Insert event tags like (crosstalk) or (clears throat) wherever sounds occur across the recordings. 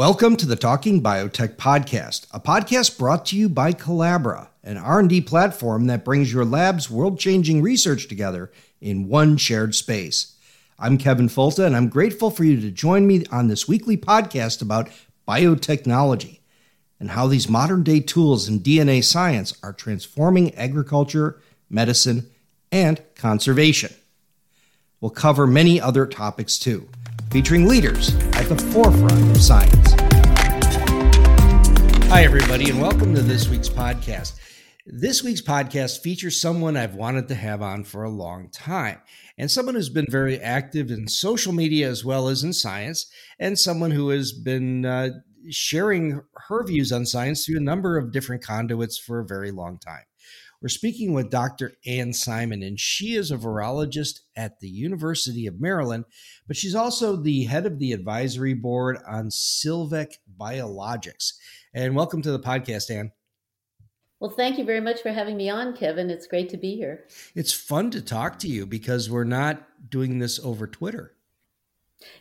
Welcome to the Talking Biotech podcast, a podcast brought to you by Colabra, an R&D platform that brings your lab's world-changing research together in one shared space. I'm Kevin Folta and I'm grateful for you to join me on this weekly podcast about biotechnology and how these modern-day tools in DNA science are transforming agriculture, medicine, and conservation. We'll cover many other topics too featuring leaders at the forefront of science. Hi, everybody, and welcome to this week's podcast. This week's podcast features someone I've wanted to have on for a long time, and someone who's been very active in social media as well as in science, and someone who has been uh, sharing her views on science through a number of different conduits for a very long time. We're speaking with Dr. Anne Simon, and she is a virologist at the University of Maryland, but she's also the head of the advisory board on Silvec Biologics. And welcome to the podcast, Anne. Well, thank you very much for having me on, Kevin. It's great to be here. It's fun to talk to you because we're not doing this over Twitter.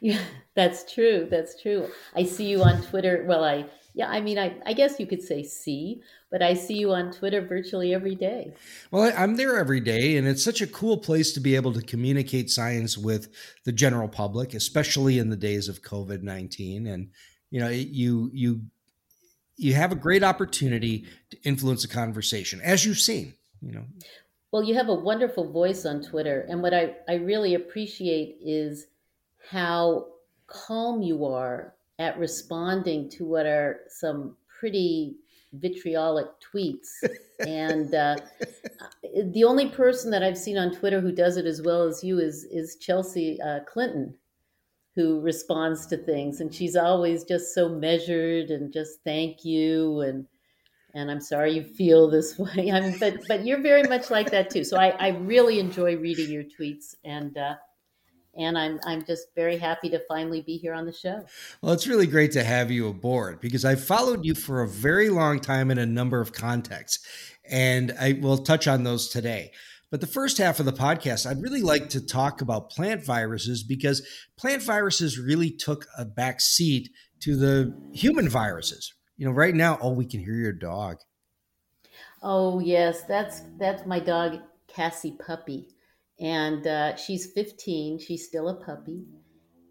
Yeah, (laughs) that's true. That's true. I see you on Twitter. Well, I yeah, I mean, I, I guess you could say see, but I see you on Twitter virtually every day. Well, I'm there every day, and it's such a cool place to be able to communicate science with the general public, especially in the days of COVID nineteen. And you know, you you you have a great opportunity to influence a conversation, as you've seen. You know, well, you have a wonderful voice on Twitter, and what I I really appreciate is how calm you are at responding to what are some pretty vitriolic tweets. (laughs) and uh, the only person that I've seen on Twitter who does it as well as you is is Chelsea uh, Clinton, who responds to things, and she's always just so measured and just thank you and and I'm sorry you feel this (laughs) way. I mean, but but you're very much like that too. So I, I really enjoy reading your tweets and. Uh, and I'm I'm just very happy to finally be here on the show. Well, it's really great to have you aboard because I've followed you for a very long time in a number of contexts, and I will touch on those today. But the first half of the podcast, I'd really like to talk about plant viruses because plant viruses really took a back seat to the human viruses. You know, right now, oh, we can hear your dog. Oh yes, that's that's my dog Cassie Puppy and uh, she's 15 she's still a puppy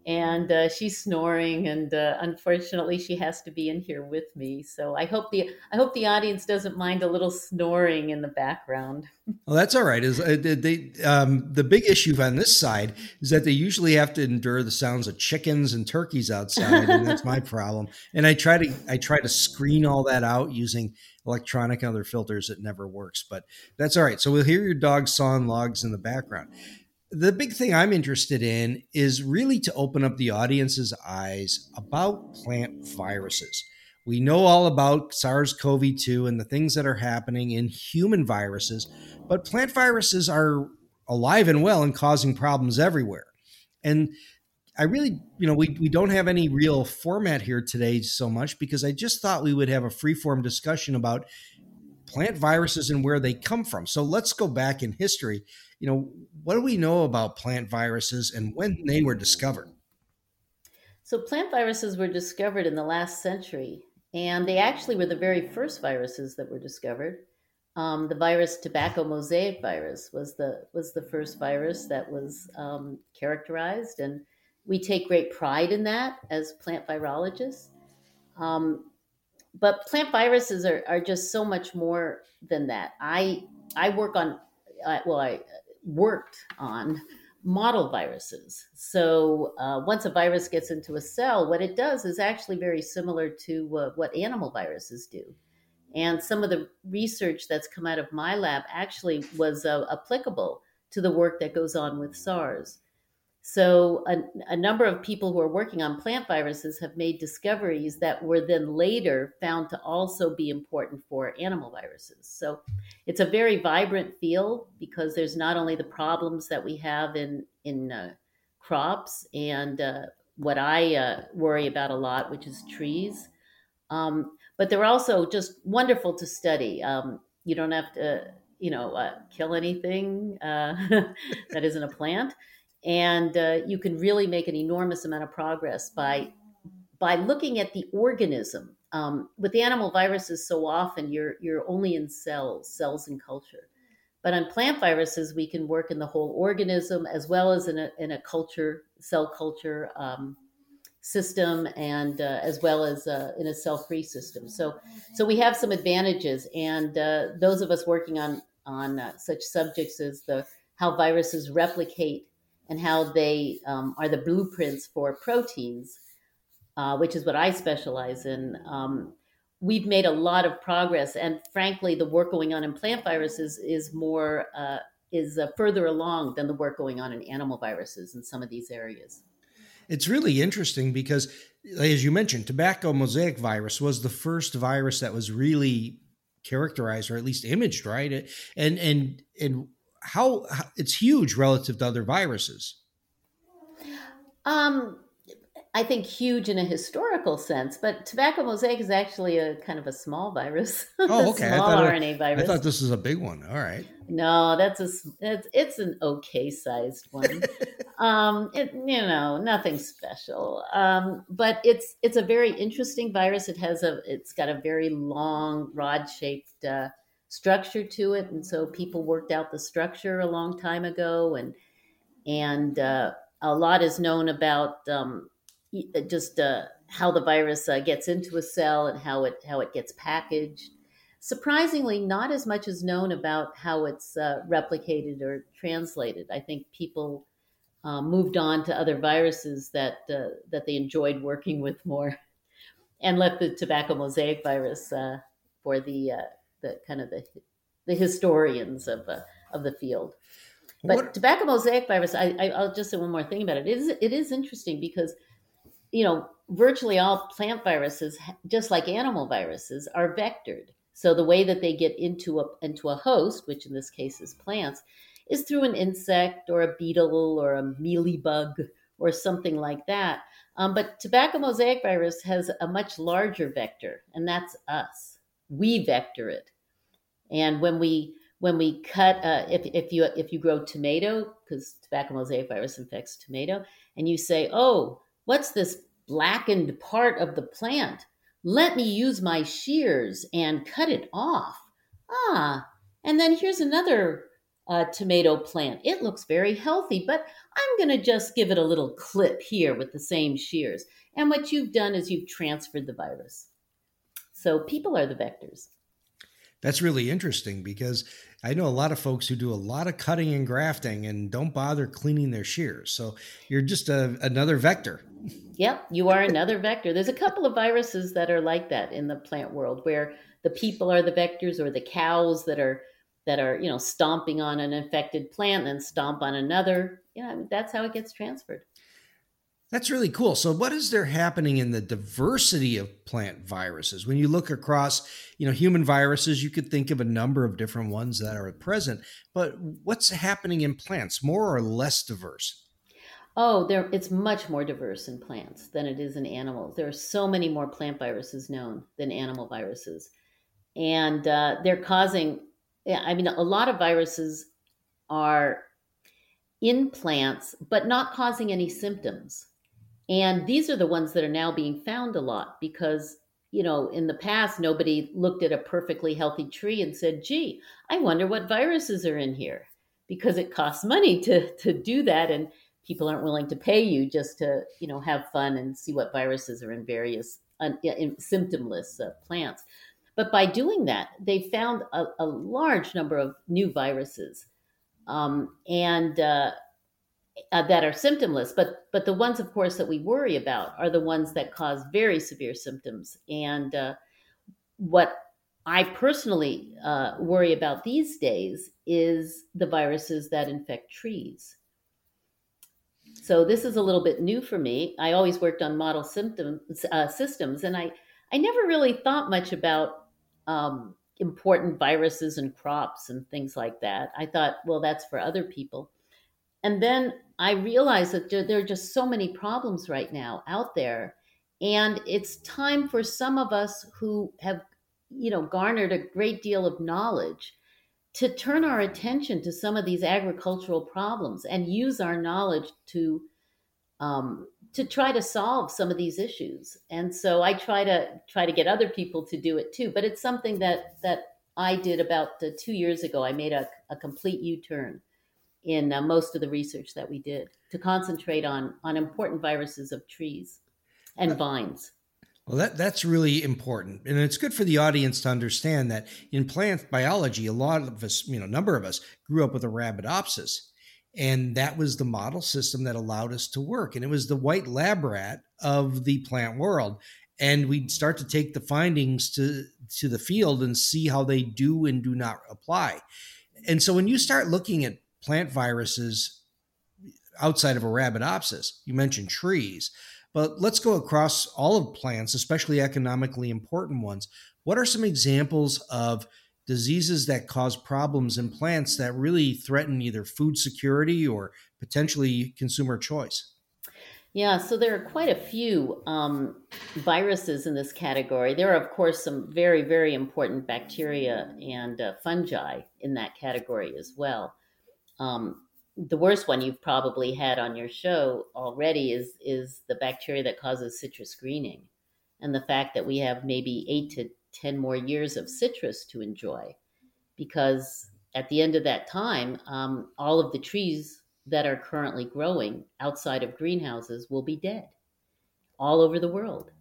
and uh, she's snoring and uh, unfortunately she has to be in here with me. So i hope the i hope the audience doesn't mind a little snoring in the background. (laughs) Well that's all right. Is uh, they um, the big issue on this side is that they usually have to endure the sounds of chickens and turkeys outside and that's my (laughs) problem. And i try to i try to screen all that out using electronic and other filters it never works but that's all right. So we'll hear your dog sawing logs in the background the big thing I'm interested in is really to open up the audience's eyes about plant viruses. We know all about SARS CoV 2 and the things that are happening in human viruses, but plant viruses are alive and well and causing problems everywhere. And I really, you know, we, we don't have any real format here today so much because I just thought we would have a free form discussion about plant viruses and where they come from. So let's go back in history you know, what do we know about plant viruses and when they were discovered? So, plant viruses were discovered in the last century, and they actually were the very first viruses that were discovered. Um, the virus tobacco mosaic virus was the was the first virus that was um, characterized, and we take great pride in that as plant virologists. Um, but plant viruses are, are just so much more than that. I I work on well I worked on model viruses. So uh, once a virus gets into a cell, what it does is actually very similar to uh, what animal viruses do. And some of the research that's come out of my lab actually was uh, applicable to the work that goes on with SARS. So, a, a, number of people who are working on plant viruses have made discoveries that were then later found to also be important for animal viruses. So, it's a very vibrant field because there's not only the problems that we have in in uh, crops and uh, what I uh, worry about a lot, which is trees, um, but they're also just wonderful to study. Um, you don't have to, you know, uh, kill anything uh, (laughs) that isn't a plant and uh, you can really make an enormous amount of progress by by looking at the organism. Um, with animal viruses, so often you're you're only in cells, cells in culture. But on plant viruses, we can work in the whole organism as well as in a in a culture cell culture um, system, and uh, as well as uh, in a cell free system. So so we have some advantages, and uh, those of us working on on uh, such subjects as the how viruses replicate and how they um, are the blueprints for proteins, uh, which is what I specialize in. Um, we've made a lot of progress, and frankly, the work going on in plant viruses is more uh, is uh, further along than the work going on in animal viruses in some of these areas. It's really interesting because, as you mentioned, tobacco mosaic virus was the first virus that was really characterized or at least imaged, right? And and and how, how it's huge relative to other viruses. Um, I think huge in a historical sense, but tobacco mosaic is actually a kind of a small virus. (laughs) Oh, okay. small RNA it, virus. I thought this was a big one. All right. No, that's a it's, it's an okay sized one. (laughs) um, it, you know, nothing special. Um, but it's it's a very interesting virus. It has a it's got a very long rod shaped uh, structure to it, and so people worked out the structure a long time ago, and and uh, a lot is known about um, uh, just uh, how the virus uh, gets into a cell and how it how it gets packaged. Surprisingly, not as much is known about how it's uh, replicated or translated. I think people uh, moved on to other viruses that that they enjoyed working with more, (laughs) and left the tobacco mosaic virus for the the kind of the the historians of uh, of the field. But what? tobacco mosaic virus, I, I will just say one more thing about it. It is it is interesting because you know virtually all plant viruses, just like animal viruses, are vectored. So the way that they get into a into a host, which in this case is plants, is through an insect or a beetle or a mealybug or something like that. Um, but tobacco mosaic virus has a much larger vector, and that's us we vector it. And when we when we cut, uh, if, if you if you grow tomato, because tobacco mosaic virus infects tomato, and you say, "Oh, what's this blackened part of the plant? Let me use my shears and cut it off." Ah, and then here's another uh, tomato plant. It looks very healthy, but I'm going to just give it a little clip here with the same shears. And what you've done is you've transferred the virus. So people are the vectors. That's really interesting because I know a lot of folks who do a lot of cutting and grafting and don't bother cleaning their shears. So you're just a, another vector. Yep, you are another vector. There's a couple of viruses that are like that in the plant world where the people are the vectors or the cows that are that are, you know, stomping on an infected plant and stomp on another. You know, that's how it gets transferred. That's really cool. So what is there happening in the diversity of plant viruses? When you look across, you know, human viruses, you could think of a number of different ones that are present, but what's happening in plants? More or less diverse? Oh, there it's much more diverse in plants than it is in animals. There are so many more plant viruses known than animal viruses. And uh, they're causing I mean a lot of viruses are in plants but not causing any symptoms and these are the ones that are now being found a lot because, you know, in the past, nobody looked at a perfectly healthy tree and said, gee, I wonder what viruses are in here because it costs money to, to do that. And people aren't willing to pay you just to, you know, have fun and see what viruses are in various in symptomless uh, plants. But by doing that, they found a, a large number of new viruses. Um, and uh, uh, that are symptomless but but the ones of course that we worry about are the ones that cause very severe symptoms and uh, what i personally uh, worry about these days is the viruses that infect trees. So this is a little bit new for me. I always worked on model symptoms, uh, systems, and I, I never really thought much about um, important viruses and crops and things like that. I thought, well, that's for other people. And then I realized that there are just so many problems right now out there. And it's time for some of us who have, you know, garnered a great deal of knowledge to turn our attention to some of these agricultural problems and use our knowledge to um, to try to solve some of these issues. And so I try to try to get other people to do it too. But it's something that that I did about uh, two years ago. I made a, a complete U turn in uh, most of the research that we did to concentrate on on important viruses of trees and vines. Well, that, that's really important. And it's good for the audience to understand that in plant biology, a lot of us, you know, a number of us grew up with a Arabidopsis. And that was the model system that allowed us to work. And it was the white lab rat of the plant world. And we'd start to take the findings to, to the field and see how they do and do not apply. And so when you start looking at plant viruses outside of Arabidopsis, you mentioned trees, but let's go across all of plants, especially economically important ones. What are some examples of diseases that cause problems in plants that really threaten either food security or potentially consumer choice? Yeah, so there are quite a few um, viruses in this category. There are, of course, some very, very important bacteria and uh, fungi in that category as well. Um, the worst one you've probably had on your show already is is the bacteria that causes citrus greening, and the fact that we have maybe eight to 10 more years of citrus to enjoy because at the end of that time, um, all of the trees that are currently growing outside of greenhouses will be dead all over the world.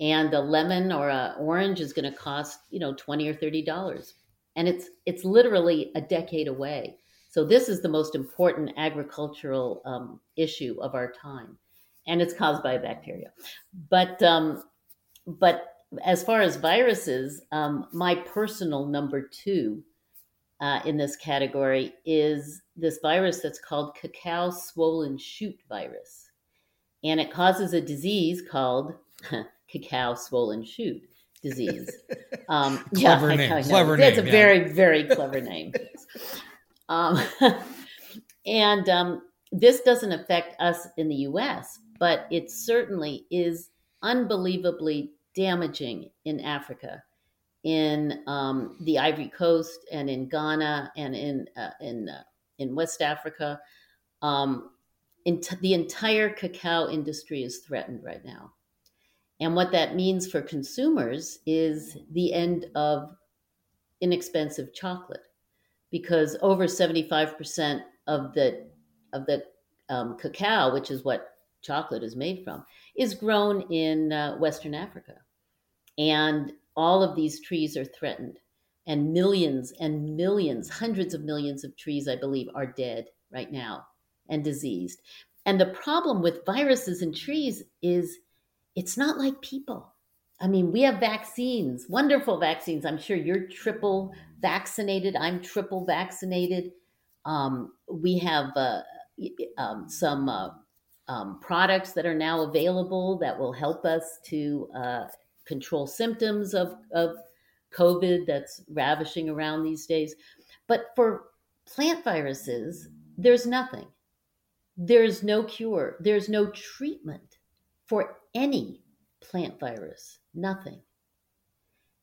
And a lemon or an orange is going to cost, you know, 20 or 30 dollars. And it's it's literally a decade away. So this is the most important agricultural um, issue of our time, and it's caused by a bacteria. But um, but as far as viruses, um, my personal number two uh, in this category is this virus that's called cacao swollen shoot virus. And it causes a disease called (laughs) cacao swollen shoot disease. (laughs) Um, clever yeah, name. I, I clever name. It's a yeah. very, very clever name. (laughs) Um, (laughs) and um, this doesn't affect us in the US, but it certainly is unbelievably damaging in Africa, in um, the Ivory Coast, and in Ghana, and in uh, in uh, in West Africa. Um, in t- the entire cacao industry is threatened right now, and what that means for consumers is the end of inexpensive chocolate, because over seventy five percent of the of the um, cacao, which is what chocolate is made from, is grown in uh, Western Africa. And all of these trees are threatened. And millions and millions, hundreds of millions of trees, I believe, are dead right now and diseased. And the problem with viruses and trees is it's not like people. I mean, we have vaccines, wonderful vaccines. I'm sure you're triple vaccinated. I'm triple vaccinated. Um, we have uh, um, some uh, um, products that are now available that will help us to uh, control symptoms of, of COVID that's ravishing around these days. But for plant viruses, there's nothing. There's no cure. There's no treatment for any plant virus. Nothing.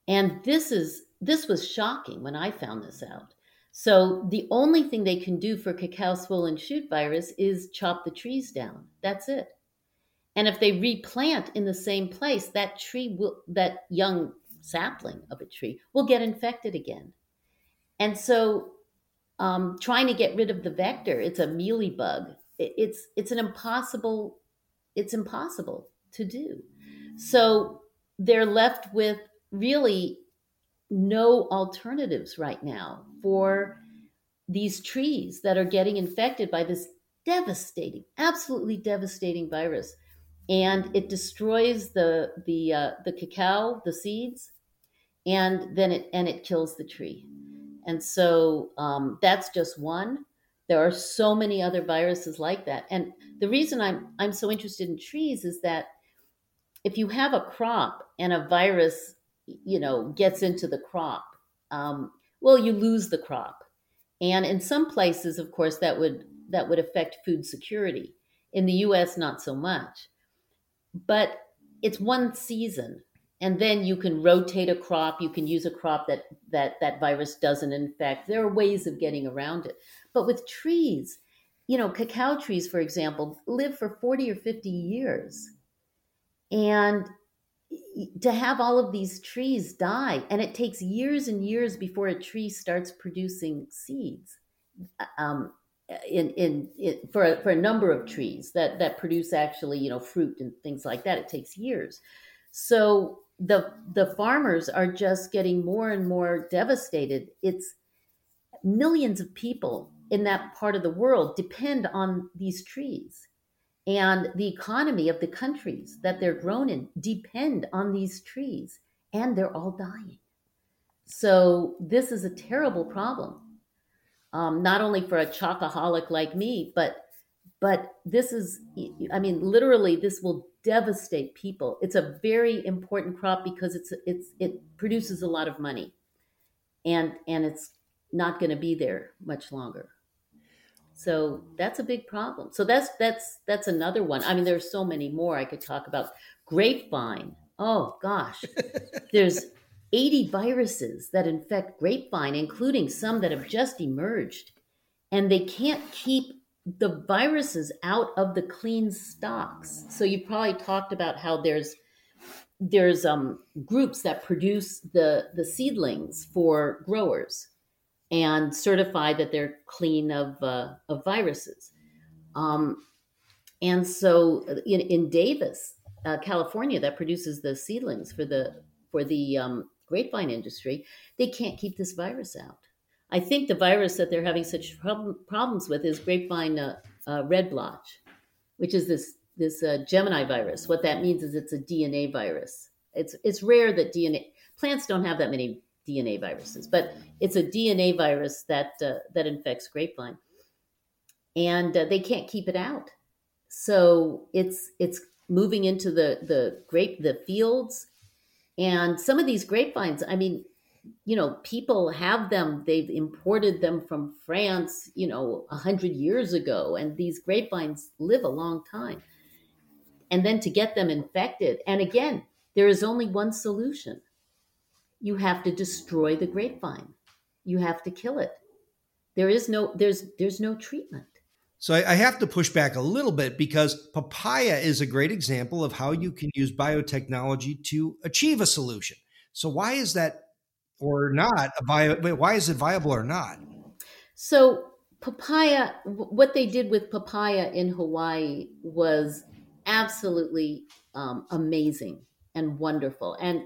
And this is this was shocking when I found this out. So the only thing they can do for cacao swollen shoot virus is chop the trees down. That's it. And if they replant in the same place, that tree will, that young sapling of a tree will get infected again. And so, um, trying to get rid of the vector, it's a mealybug. It, it's it's an impossible, it's impossible to do. So they're left with really no alternatives right now for these trees that are getting infected by this devastating, absolutely devastating virus and it destroys the the uh, the cacao, the seeds, and then it and it kills the tree. And so um, that's just one. There are so many other viruses like that. And the reason I'm I'm so interested in trees is that if you have a crop and a virus, you know, gets into the crop, um, well, you lose the crop. And in some places, of course, that would that would affect food security. In the U.S., not so much. But it's one season, and then you can rotate a crop. You can use a crop that that that virus doesn't infect. There are ways of getting around it. But with trees, you know, cacao trees, for example, live for 40 or 50 years. And to have all of these trees die, and it takes years and years before a tree starts producing seeds. Um, in, in, in for a, for a number of trees that that produce actually you know fruit and things like that, it takes years. So the the farmers are just getting more and more devastated. It's millions of people in that part of the world depend on these trees. And the economy of the countries that they're grown in depend on these trees, and they're all dying. So, this is a terrible problem, um, not only for a chocoholic like me, but but this is i mean literally this will devastate people. It's a very important crop because it's it's it produces a lot of money. And and it's not going to be there much longer so that's a big problem. So that's that's that's another one. I mean, there's so many more I could talk about. Grapevine. Oh gosh, (laughs) there's 80 viruses that infect grapevine, including some that have just emerged, and they can't keep the viruses out of the clean stocks. So you probably talked about how there's there's um, groups that produce the the seedlings for growers and certify that they're clean of, uh, of viruses. Um, and so in, in Davis, uh, California, that produces the seedlings for the for the um, grapevine industry, they can't keep this virus out. I think the virus that they're having such prob- problems with is grapevine uh, uh, red blotch, which is this this uh, geminivirus. What that means is it's a DNA virus. It's it's rare that DNA plants don't have that many DNA viruses, but it's a DNA virus that uh, that infects grapevine, and uh, they can't keep it out. So it's it's moving into the the grape the fields, and some of these grapevines. I mean, you know, people have them. They've imported them from France, you know, a hundred years ago, and these grapevines live a long time. And then to get them infected, and again, there is only one solution you have to destroy the grapevine. You have to kill it. There is no there's there's no treatment. So I, I have to push back a little bit because papaya is a great example of how you can use biotechnology to achieve a solution. So why is that or not a bio, why is it viable or not? So papaya what they did with papaya in Hawaii was absolutely um, amazing and wonderful. And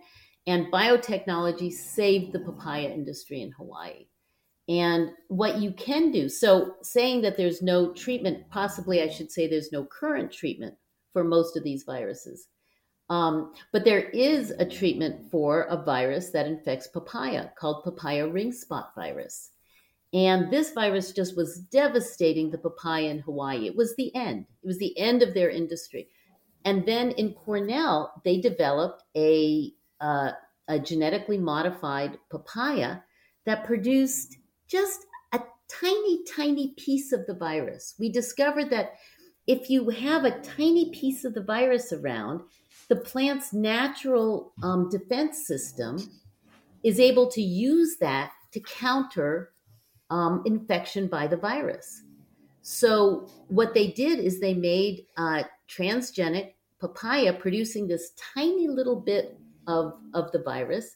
and biotechnology saved the papaya industry in Hawaii. And what you can do, so saying that there's no treatment, possibly I should say there's no current treatment for most of these viruses. Um, but there is a treatment for a virus that infects papaya called papaya ring spot virus. And this virus just was devastating the papaya in Hawaii. It was the end. It was the end of their industry. And then in Cornell, they developed a uh, a genetically modified papaya that produced just a tiny, tiny piece of the virus. We discovered that if you have a tiny piece of the virus around, the plant's natural um, defense system is able to use that to counter um, infection by the virus. So, what they did is they made uh, transgenic papaya producing this tiny little bit of, of the virus.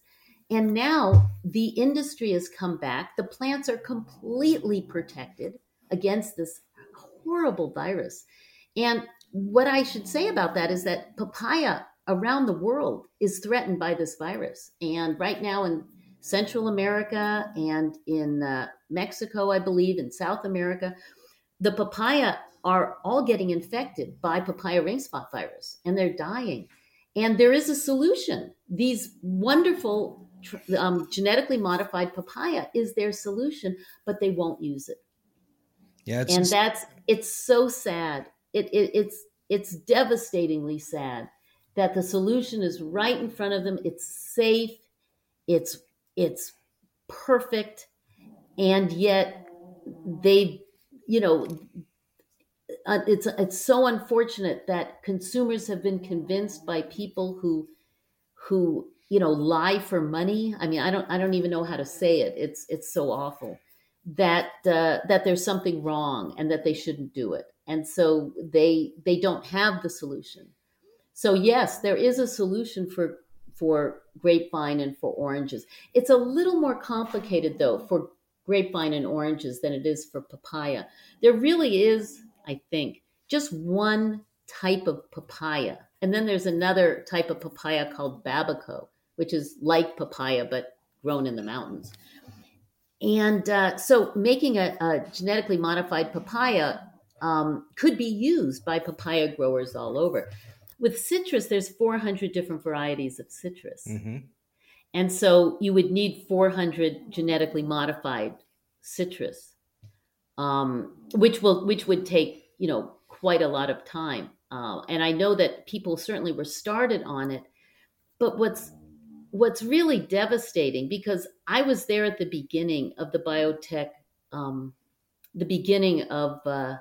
And now the industry has come back. The plants are completely protected against this horrible virus. And what I should say about that is that papaya around the world is threatened by this virus. And right now in Central America and in uh, Mexico, I believe, in South America, the papaya are all getting infected by papaya ring spot virus and they're dying. And there is a solution. These wonderful um, genetically modified papaya is their solution, but they won't use it. Yeah, and just... that's it's so sad. It, it it's it's devastatingly sad that the solution is right in front of them. It's safe. It's it's perfect, and yet they, you know, uh, it's it's so unfortunate that consumers have been convinced by people who who you know lie for money. I mean i don't i don't even know how to say it. It's it's so awful that uh, that there's something wrong and that they shouldn't do it. And so they they don't have the solution. So yes there is a solution for for grapevine and for oranges. It's a little more complicated though for grapevine and oranges than it is for papaya. There really is i think just one type of papaya and then there's another type of papaya called babaco which is like papaya but grown in the mountains. And uh, so making a, a, genetically modified papaya um, could be used by papaya growers all over. With citrus, there's 400 different varieties of citrus. Mm-hmm. And so you would need 400 genetically modified citrus, um, which will which would take you know quite a lot of time. Uh, and I know that people certainly were started on it, but what's what's really devastating because I was there at the beginning of the biotech, um, the beginning of uh,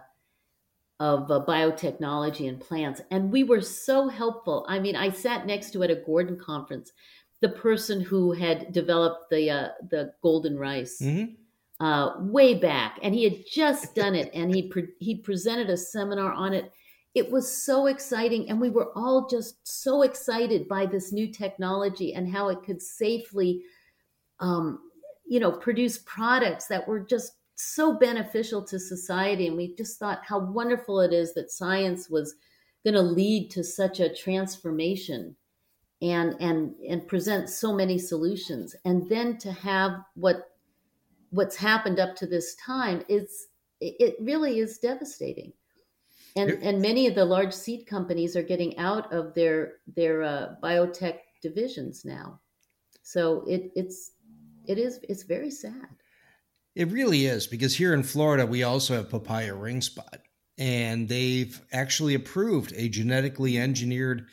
of uh, biotechnology and plants, and we were so helpful. I mean, I sat next to at a Gordon conference the person who had developed the uh, the golden rice. Mm-hmm. Uh, way back, and he had just done it, and he pre- he presented a seminar on it, it was so exciting and we were all just so excited by this new technology and how it could safely um, you know produce products that were just so beneficial to society. And we just thought how wonderful it is that science was going to lead to such a transformation and and and present so many solutions. And then to have what what's happened up to this time is it really is devastating. And and many of the large seed companies are getting out of their their uh, biotech divisions now. So it it's it is it's very sad. It really is because here in florida we also have papaya ring spot and they've actually approved a genetically engineered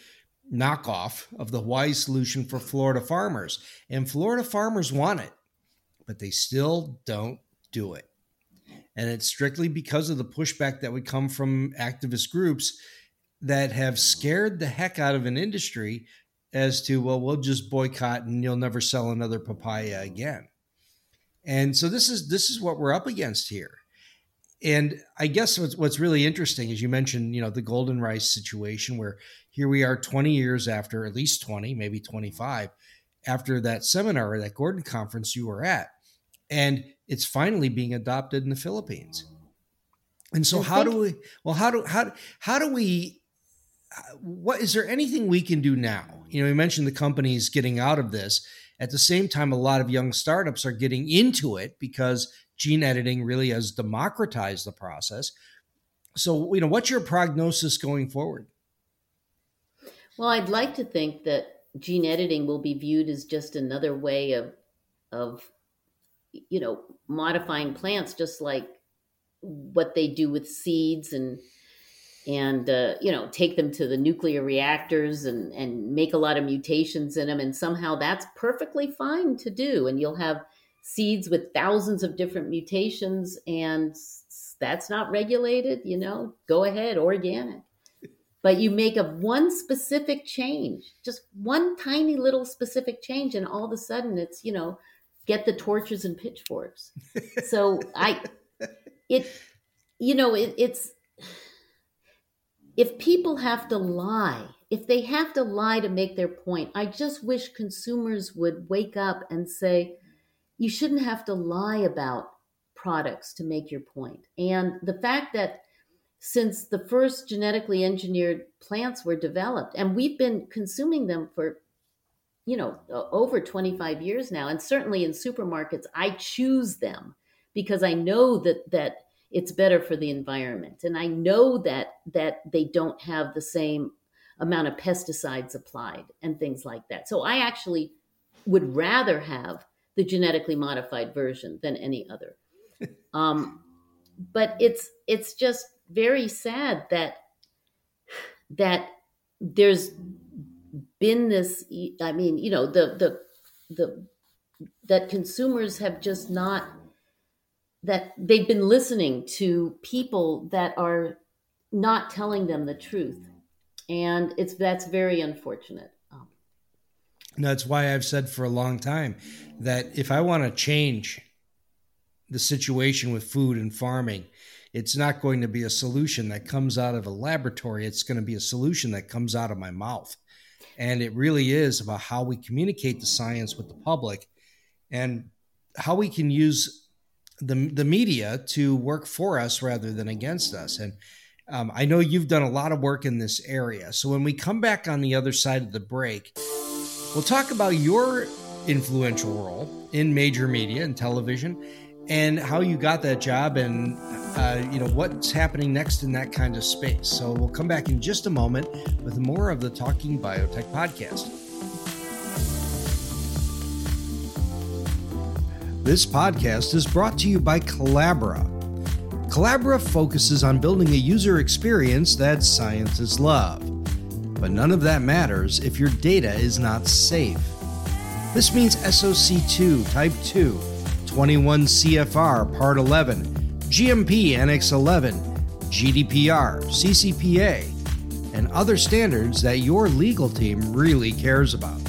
knockoff of the hawaii solution for florida farmers and florida farmers want it but they still don't do it and it's strictly because of the pushback that would come from activist groups that have scared the heck out of an industry as to, well, we'll just boycott and you'll never sell another papaya mm-hmm. again. And so this is this is what we're up against here. And I guess what's, what's really interesting is you mentioned, you know, the golden rice situation where here we are 20 years after, at least 20, maybe 25, after that seminar or that Gordon conference you were at. And it's finally being adopted in the Philippines. And so, how do we? Well, how do how how do we? What is there anything we can do now? You know, we mentioned the companies getting out of this. At the same time, a lot of young startups are getting into it because gene editing really has democratized the process. So, you know, what's your prognosis going forward? Well, I'd like to think that gene editing will be viewed as just another way of of you know, modifying plants just like what they do with seeds and and uh, you know take them to the nuclear reactors and and make a lot of mutations in them. And somehow that's perfectly fine to do. And you'll have seeds with thousands of different mutations and that's not regulated you know? Go ahead organic. But you make a one specific change just one tiny little specific change and all of a sudden it's you know get the torches and pitchforks. (laughs) so I, it, you know, it, it's, if people have to lie, if they have to lie to make their point, I just wish consumers would wake up and say, you shouldn't have to lie about products to make your point. And the fact that since the first genetically engineered plants were developed, and we've been consuming them for you know over 25 years now and certainly in supermarkets i choose them because i know that that it's better for the environment and i know that that they don't have the same amount of pesticides applied and things like that. So I actually would rather have the genetically modified version than any other. (laughs) Um, but it's it's just very sad that that there's been this i mean you know the the the that consumers have just not that they've been listening to people that are not telling them the truth. And it's that's very unfortunate. Um, that's why i've said for a long time that if i want to change the situation with food and farming it's not going to be a solution that comes out of a laboratory. It's going to be a solution that comes out of my mouth and it really is about how we communicate the science with the public and how we can use the, the media to work for us rather than against us. And um, I know you've done a lot of work in this area. So when we come back on the other side of the break, we'll talk about your influential role in major media and television and how you got that job and uh, you know what's happening next in that kind of space. So we'll come back in just a moment with more of the talking biotech podcast. This podcast is brought to you by colabra colabra focuses on building a user experience that scientists love. But none of that matters if your data is not safe. This means soc2 type 2 21 CFR Part 11, GMP Annex 11, GDPR, CCPA, and other standards that your legal team really cares about.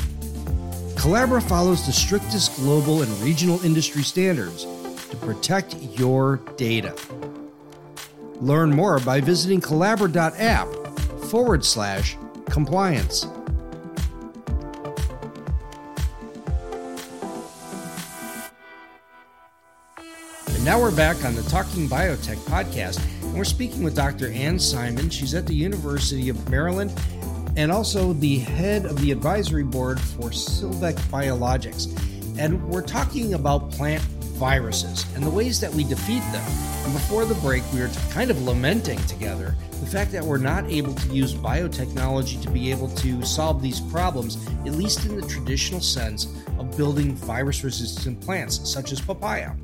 Colabra follows the strictest global and regional industry standards to protect your data. Learn more by visiting colabra.app forward slash compliance. Now we're back on the Talking Biotech podcast, and we're speaking with Dr. Anne Simon. She's at the University of Maryland and also the head of the advisory board for Silvec Biologics. And we're talking about plant viruses and the ways that we defeat them. And before the break, we were kind of lamenting together the fact that we're not able to use biotechnology to be able to solve these problems, at least in the traditional sense of building virus resistant plants, such as papaya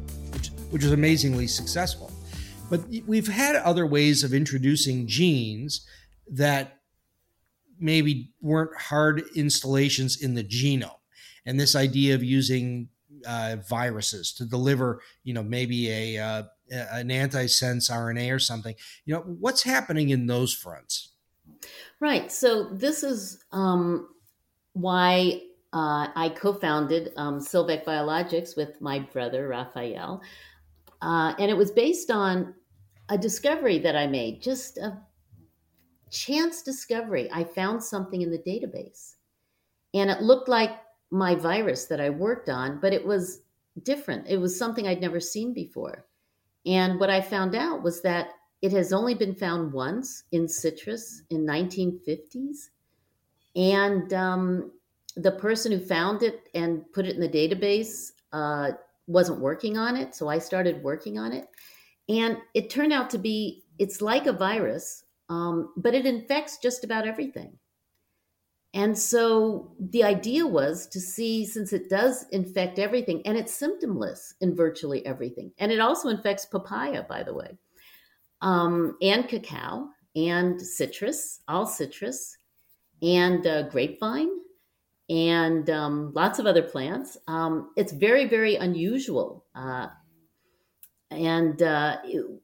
which was amazingly successful. But we've had other ways of introducing genes that maybe weren't hard installations in the genome. And this idea of using uh, viruses to deliver, you know, maybe a uh, an antisense RNA or something. You know, what's happening in those fronts? Right. So this is um, why uh, I co-founded um, Silvec Biologics with my brother Raphael. Uh, and it was based on a discovery that I made, just a chance discovery. I found something in the database, and it looked like my virus that I worked on, but it was different. It was something I'd never seen before. And what I found out was that it has only been found once in citrus in 1950s. And um, the person who found it and put it in the database uh, wasn't working on it. So I started working on it. And it turned out to be, it's like a virus, um, but it infects just about everything. And so the idea was to see, since it does infect everything, and it's symptomless in virtually everything, and it also infects papaya, by the way, um, and cacao, and citrus, all citrus, and uh, grapevine, and um, lots of other plants. Um, it's very, very unusual. Uh, and uh,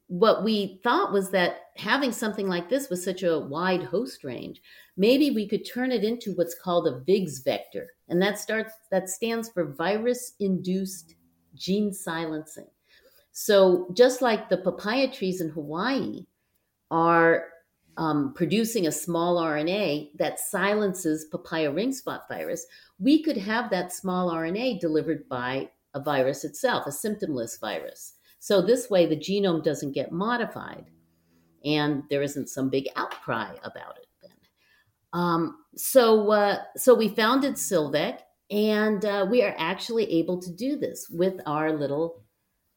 what we thought was that having something like this with such a wide host range, maybe we could turn it into what's called a VIGS vector, and that starts that stands for virus-induced gene silencing. So just like the papaya trees in Hawaii are um, producing a small RNA that silences papaya ring spot virus, we could have that small RNA delivered by a virus itself, a symptomless virus. So this way, the genome doesn't get modified, and there isn't some big outcry about it. Then, um, so uh, so we founded Silvec, and uh, we are actually able to do this with our little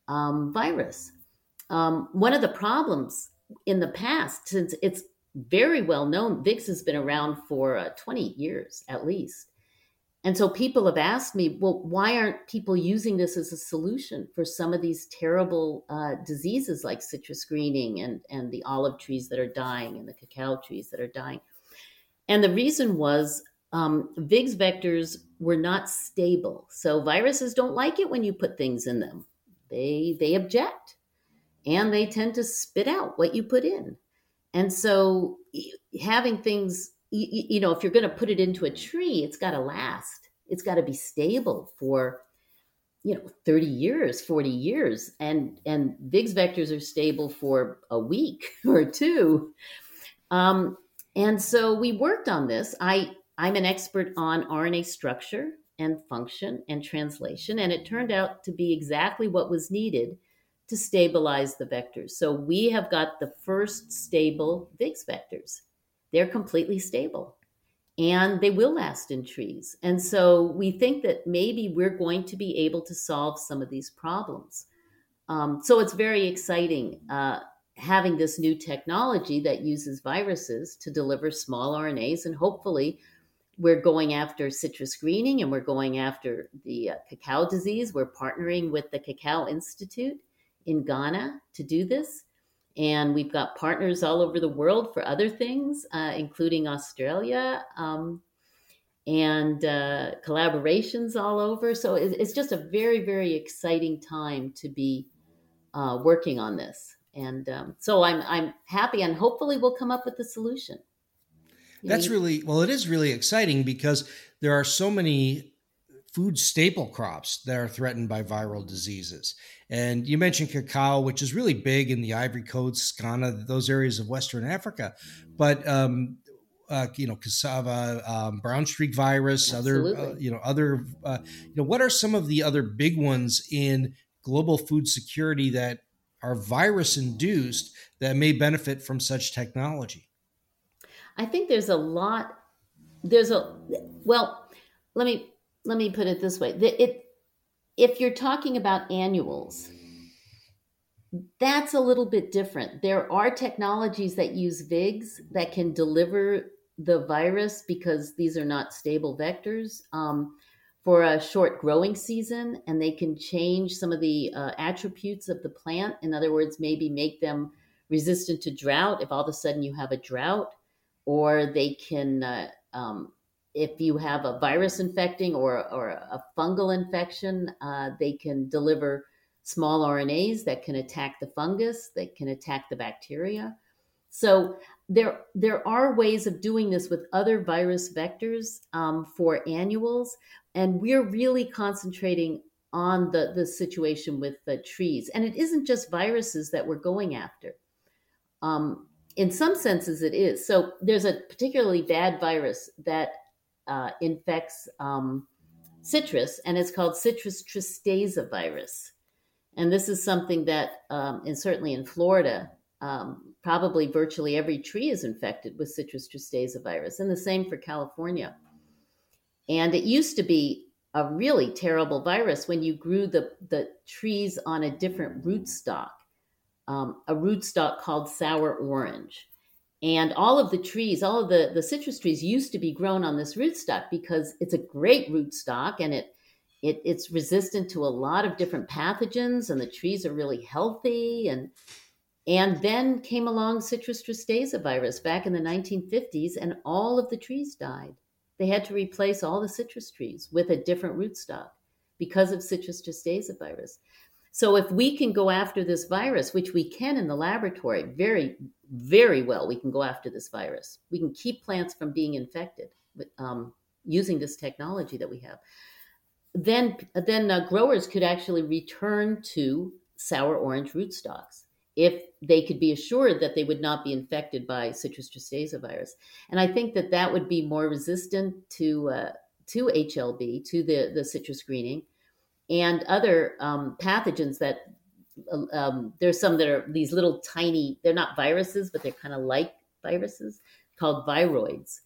um, virus. Um, one of the problems in the past, since it's very well known. VIGS has been around for uh, 20 years at least. And so people have asked me, well, why aren't people using this as a solution for some of these terrible uh, diseases like citrus greening and, and the olive trees that are dying and the cacao trees that are dying? And the reason was um, VIGS vectors were not stable. So viruses don't like it when you put things in them. They they object, and they tend to spit out what you put in. And so having things, you, you know, if you're going to put it into a tree, it's got to last. It's got to be stable for you know 30 years 40 years and and VIGS vectors are stable for a week (laughs) or two um, and so we worked on this i I'm an expert on RNA structure and function and translation, and it turned out to be exactly what was needed to stabilize the vectors. So we have got the first stable VIGS vectors. They're completely stable and they will last in trees. And so we think that maybe we're going to be able to solve some of these problems. Um, so it's very exciting uh, having this new technology that uses viruses to deliver small RNAs and hopefully we're going after citrus greening and we're going after the uh, cacao disease. We're partnering with the Cacao Institute in Ghana to do this. And we've got partners all over the world for other things, uh, including Australia um, and uh, collaborations all over. So it's just a very, very exciting time to be uh, working on this. And um, so I'm, I'm happy and hopefully we'll come up with a solution. That's really well. It is really exciting because there are so many food staple crops that are threatened by viral diseases. And you mentioned cacao, which is really big in the Ivory Coast, Ghana, those areas of Western Africa. But um, uh, you know, cassava, um, brown streak virus, Absolutely. other uh, you know, other uh, you know, what are some of the other big ones in global food security that are virus induced that may benefit from such technology? I think there's a lot. There's a well. Let me let me put it this way. It if you're talking about annuals, that's a little bit different. There are technologies that use VIGs that can deliver the virus because these are not stable vectors um, for a short growing season, and they can change some of the uh, attributes of the plant. In other words, maybe make them resistant to drought if all of a sudden you have a drought or they can, uh, um, if you have a virus infecting or, or a fungal infection, uh, they can deliver small RNAs that can attack the fungus, that can attack the bacteria. So there, there are ways of doing this with other virus vectors um, for annuals, and we're really concentrating on the, the situation with the trees. And it isn't just viruses that we're going after. Um, in some senses it is. So there's a particularly bad virus that uh, infects um, citrus, and it's called citrus tristeza virus. And this is something that, um, and certainly in Florida, um, probably virtually every tree is infected with citrus tristeza virus, and the same for California. And it used to be a really terrible virus when you grew the, the trees on a different rootstock um, a rootstock called sour orange. And all of the trees, all of the, the citrus trees used to be grown on this rootstock because it's a great rootstock and it, it it's resistant to a lot of different pathogens and the trees are really healthy and and then came along citrus tristeza virus back in the 1950s and all of the trees died. They had to replace all the citrus trees with a different rootstock because of citrus tristeza virus. So if we can go after this virus, which we can in the laboratory very, very well, we can go after this virus. We can keep plants from being infected with, um, using this technology that we have. Then, then uh, growers could actually return to sour orange rootstocks if they could be assured that they would not be infected by citrus tristeza virus. And I think that that would be more resistant to uh, to HLB, to the the citrus greening, and other um, pathogens that um, there's some that are these little tiny they're not viruses but they're kind of like viruses called viroids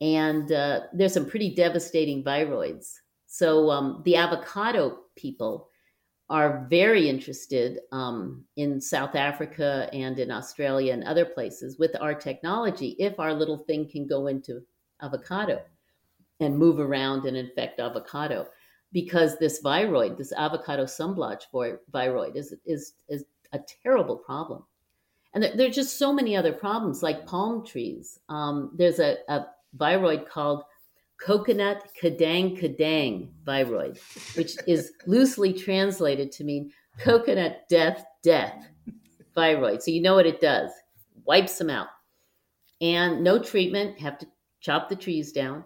and uh, there's some pretty devastating viroids so um, the avocado people are very interested um, in South Africa and in Australia and other places with our technology if our little thing can go into avocado and move around and infect avocado. Because this viroid, this avocado sunblotch viroid, is, is, is a terrible problem. And there, there, are just so many other problems, like palm trees. Um, there's a, a viroid called coconut kadang kadang viroid, which is (laughs) loosely translated to mean coconut death death viroid. So you know what it does wipes them out. And no treatment, have to chop the trees down.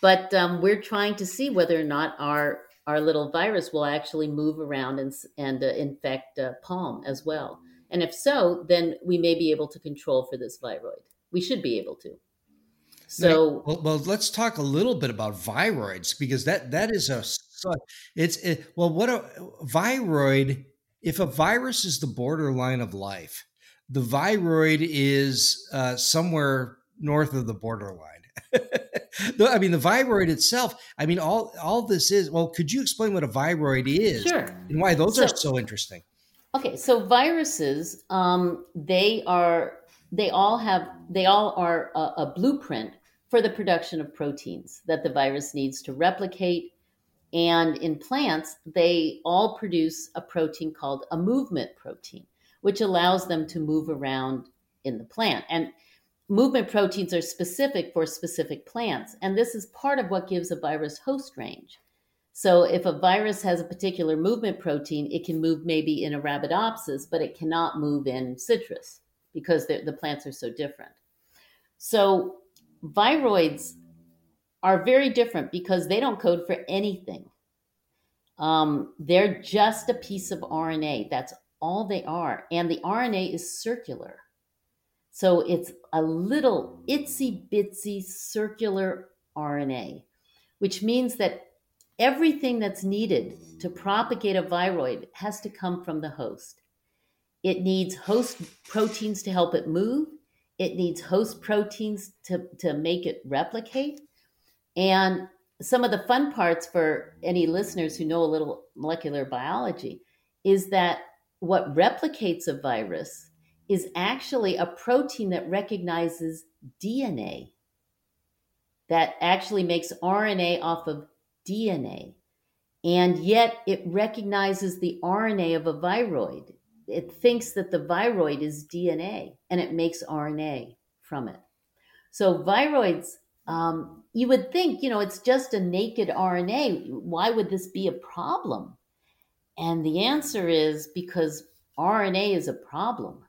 But um, we're trying to see whether or not our our little virus will actually move around and, and uh, infect uh, palm as well. And if so, then we may be able to control for this viroid. We should be able to. So well, well, let's talk a little bit about viroids because that that is a it's it, well what a viroid if a virus is the borderline of life the viroid is uh, somewhere north of the borderline (laughs) I mean, the viroid itself. I mean, all all this is. Well, could you explain what a viroid is? Sure. And why those so, are so interesting? Okay, so viruses, um, they are they all have they all are a, a blueprint for the production of proteins that the virus needs to replicate. And in plants, they all produce a protein called a movement protein, which allows them to move around in the plant. And movement proteins are specific for specific plants. And this is part of what gives a virus host range. So if a virus has a particular movement protein, it can move maybe in Arabidopsis, but it cannot move in citrus because the plants are so different. So viroids are very different because they don't code for anything. Um, they're just a piece of RNA. That's all they are. And the RNA is circular. So it's a little itsy bitsy circular RNA, which means that everything that's needed to propagate a viroid has to come from the host. It needs host proteins to help it move. It needs host proteins to, to make it replicate. And some of the fun parts for any listeners who know a little molecular biology is that what replicates a virus is actually a protein that recognizes DNA, that actually makes RNA off of DNA. And yet it recognizes the RNA of a viroid. It thinks that the viroid is DNA and it makes RNA from it. So, viroids, um, you would think, you know, it's just a naked RNA. Why would this be a problem? And the answer is because RNA is a problem.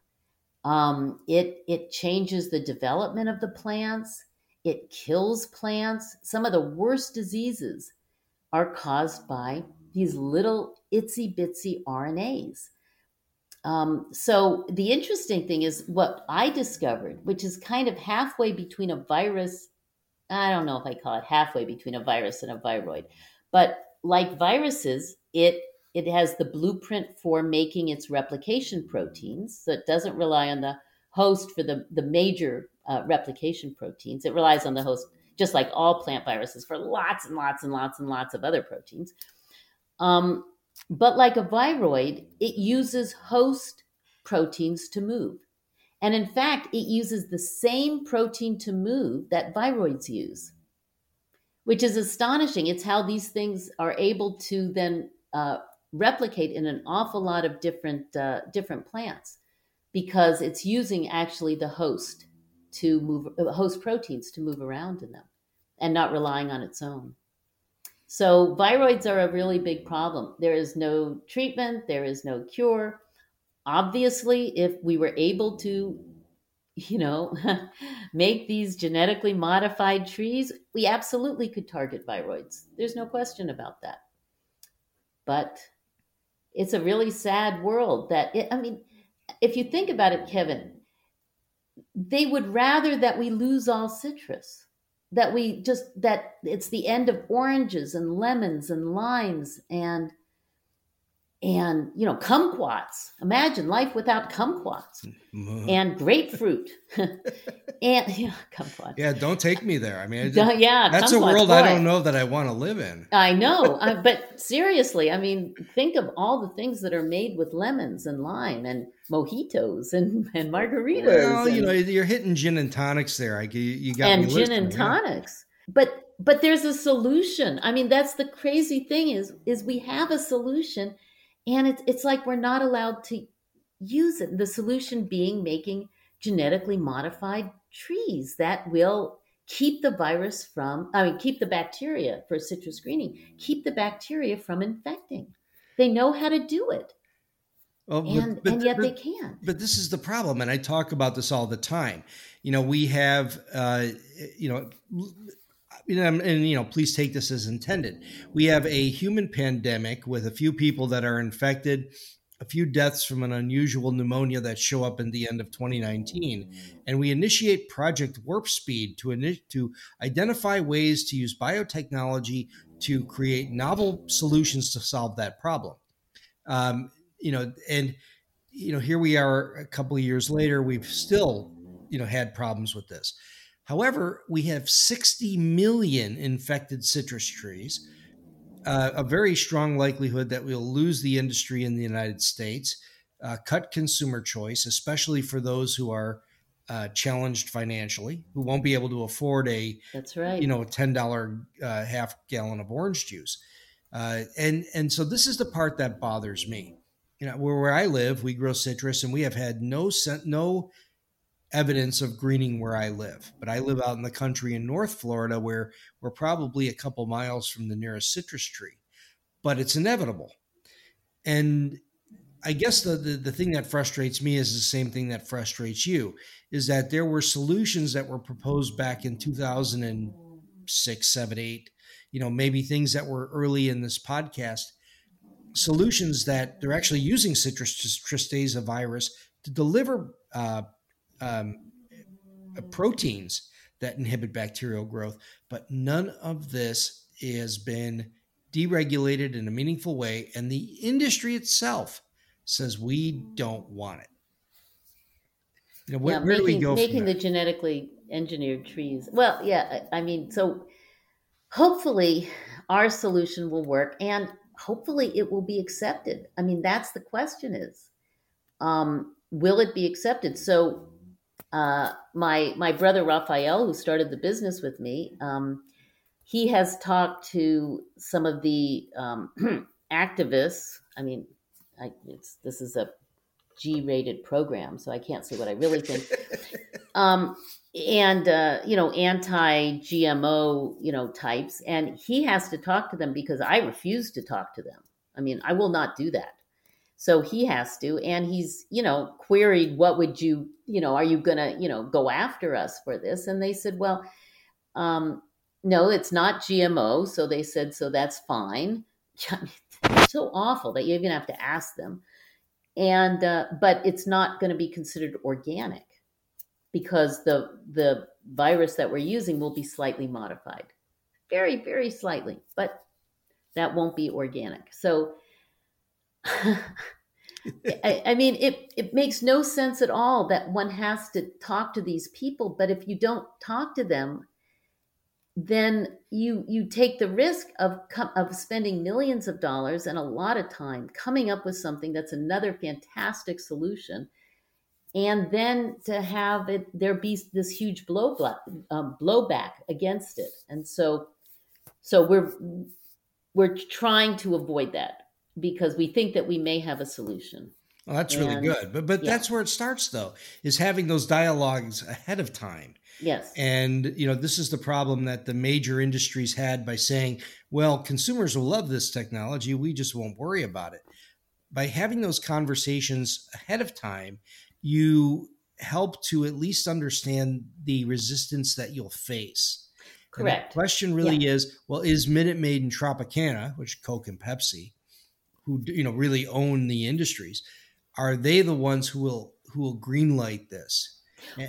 Um, it it changes the development of the plants. It kills plants. Some of the worst diseases are caused by these little itsy bitsy RNAs. Um, so the interesting thing is what I discovered, which is kind of halfway between a virus. I don't know if I call it halfway between a virus and a viroid, but like viruses, it it has the blueprint for making its replication proteins. So it doesn't rely on the host for the, the major uh, replication proteins. It relies on the host, just like all plant viruses, for lots and lots and lots and lots of other proteins. Um, but like a viroid, it uses host proteins to move. And in fact, it uses the same protein to move that viroids use, which is astonishing. It's how these things are able to then uh, replicate in an awful lot of different uh, different plants because it's using actually the host to move host proteins to move around in them and not relying on its own. So viroids are a really big problem. There is no treatment, there is no cure. Obviously, if we were able to you know, (laughs) make these genetically modified trees, we absolutely could target viroids. There's no question about that. But it's a really sad world that it, I mean, if you think about it, Kevin, they would rather that we lose all citrus, that we just that it's the end of oranges and lemons and limes and and you know kumquats imagine life without kumquats Mm-hmm. and grapefruit (laughs) (laughs) and yeah kumquats Yeah, don't take me there. I mean, I- (laughs) Duh, yeah that's a world I don't know that I want to live in. I know, uh, but seriously, I mean, think of all the things that are made with lemons and lime and mojitos and, and margaritas Well, you know you're hitting gin and tonics there. I you, got and gin and yeah. tonics. But but there's a solution. I mean, that's the crazy thing is is we have a solution, and it's it's like we're not allowed to use it. The solution being making genetically modified trees that will keep the virus from i mean keep the bacteria for citrus greening keep the bacteria from infecting. They know how to do it. Well, but- and but- and yet but- they can't but this is the problem and i talk about this all the time. You know we have uh you know, and, and you know please take this as intended. We have a human pandemic with a few people that are infected a few deaths from an unusual pneumonia that show up in the end of 2019 and we initiate project warp speed to to identify ways to use biotechnology to create novel solutions to solve that problem. Um, you know and you know here we are a couple of years later we've still you know had problems with this however we have 60 million infected citrus trees uh, a very strong likelihood that we'll lose the industry in the united states uh, cut consumer choice especially for those who are uh, challenged financially who won't be able to afford a that's right you know, a ten dollar uh, half gallon of orange juice, uh, and and so this is the part that bothers me. You know, where where I live, we grow citrus, and we have had no no evidence of greening where I live. But I live out in the country in North Florida, where we're probably a couple miles from the nearest citrus tree, but it's inevitable. And I guess the, the the thing that frustrates me is the same thing that frustrates you is that there were solutions that were proposed back in 2006, 7, 8, you know, maybe things that were early in this podcast, solutions that they're actually using citrus tristes, a virus, to deliver uh, um, uh, proteins that inhibit bacterial growth. But none of this has been deregulated in a meaningful way. And the industry itself says we don't want it. You know, where, yeah, where do we making, go making the genetically engineered trees. Well, yeah, I I mean, so hopefully our solution will work, and hopefully it will be accepted. I mean, that's the question: is um, will it be accepted? So, uh, my my brother Raphael, who started the business with me, um, he has talked to some of the um, (clears throat) activists. I mean, I, it's, this is a G-rated program, so I can't say what I really think. (laughs) um, and uh, you know, anti-GMO, you know, types, and he has to talk to them because I refuse to talk to them. I mean, I will not do that. So he has to, and he's, you know, queried, what would you, you know, are you gonna, you know, go after us for this? And they said, well, um, no, it's not GMO. So they said, so that's fine. (laughs) So awful that you even have to ask them and uh, but it's not going to be considered organic because the the virus that we're using will be slightly modified very very slightly but that won't be organic so (laughs) I, I mean it, it makes no sense at all that one has to talk to these people but if you don't talk to them then you you take the risk of of spending millions of dollars and a lot of time coming up with something that's another fantastic solution and then to have it there be this huge blow um, blowback against it. And so so we're we're trying to avoid that because we think that we may have a solution Well, that's really good. But but yeah. that's where it starts though, is having those dialogues ahead of time. yes And you know, this is the problem that the major industries had by saying, well, consumers will love this technology, we just won't worry about it. By having those conversations ahead of time, you help to at least understand the resistance that you'll face. And the correct question really is, well, is Minute Maid and Tropicana, which Coke and Pepsi, who you know really own the industries, are they the ones who will who will greenlight this?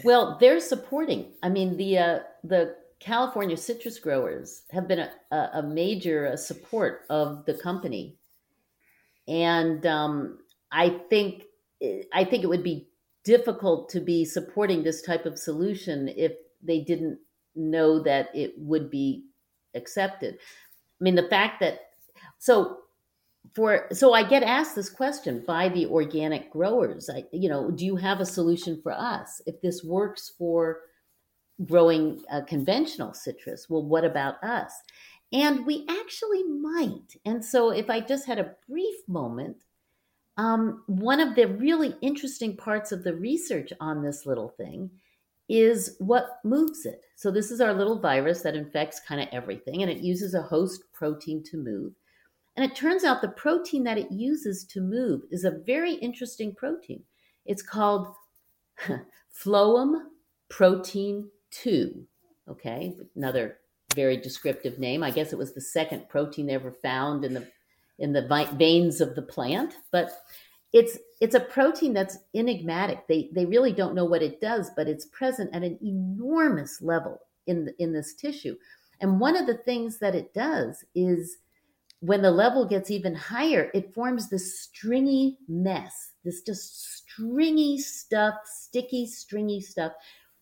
Well, they're supporting. I mean, the uh, the California citrus growers have been a, a, major uh, support of the company, and um, I think I think it would be difficult to be supporting this type of solution if they didn't know that it would be accepted. I mean, the fact that so for so I get asked this question by the organic growers. I you know, do you have a solution for us if this works for growing a conventional citrus? Well, what about us? And we actually might. And so if I just had a brief moment, um, one of the really interesting parts of the research on this little thing is what moves it. So this is our little virus that infects kind of everything, and it uses a host protein to move. And it turns out the protein that it uses to move is a very interesting protein. It's called (laughs) phloem protein 2. Okay, another very descriptive name. I guess it was the second protein ever found in the in the veins of the plant, but it's it's a protein that's enigmatic. They they really don't know what it does, but it's present at an enormous level in the, in this tissue. And one of the things that it does is when the level gets even higher, it forms this stringy mess, this just stringy stuff, sticky, stringy stuff.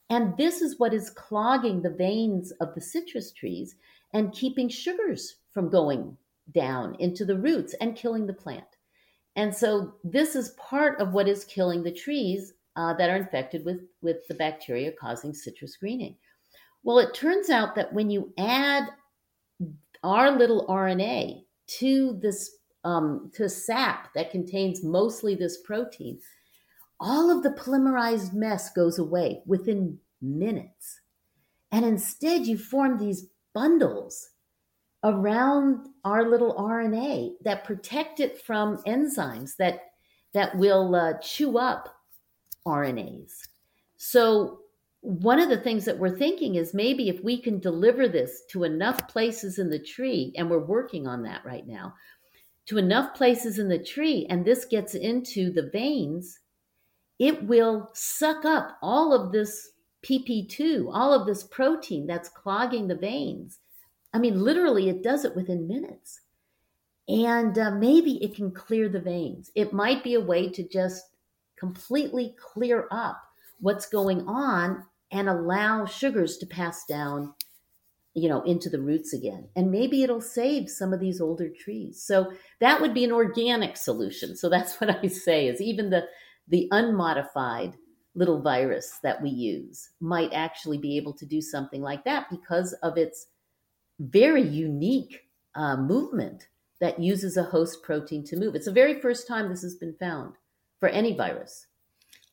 And this is what is clogging the veins of the citrus trees and keeping sugars from going down into the roots and killing the plant. And so this is part of what is killing the trees uh, that are infected with, with the bacteria causing citrus greening. Well, it turns out that when you add our little RNA to this um, to sap that contains mostly this protein, all of the polymerized mess goes away within minutes. And instead, you form these bundles around our little RNA that protect it from enzymes that that will uh, chew up RNAs. So one of the things that we're thinking is maybe if we can deliver this to enough places in the tree, and we're working on that right now, to enough places in the tree, and this gets into the veins, it will suck up all of this PP2, all of this protein that's clogging the veins I mean, literally, it does it within minutes. And uh, maybe it can clear the veins. It might be a way to just completely clear up what's going on and allow sugars to pass down you know into the roots again and maybe it'll save some of these older trees so that would be an organic solution so that's (laughs) what i say is even the the unmodified little virus that we use might actually be able to do something like that because of its very unique uh, movement that uses a host protein to move. It's the very first time this has been found for any virus.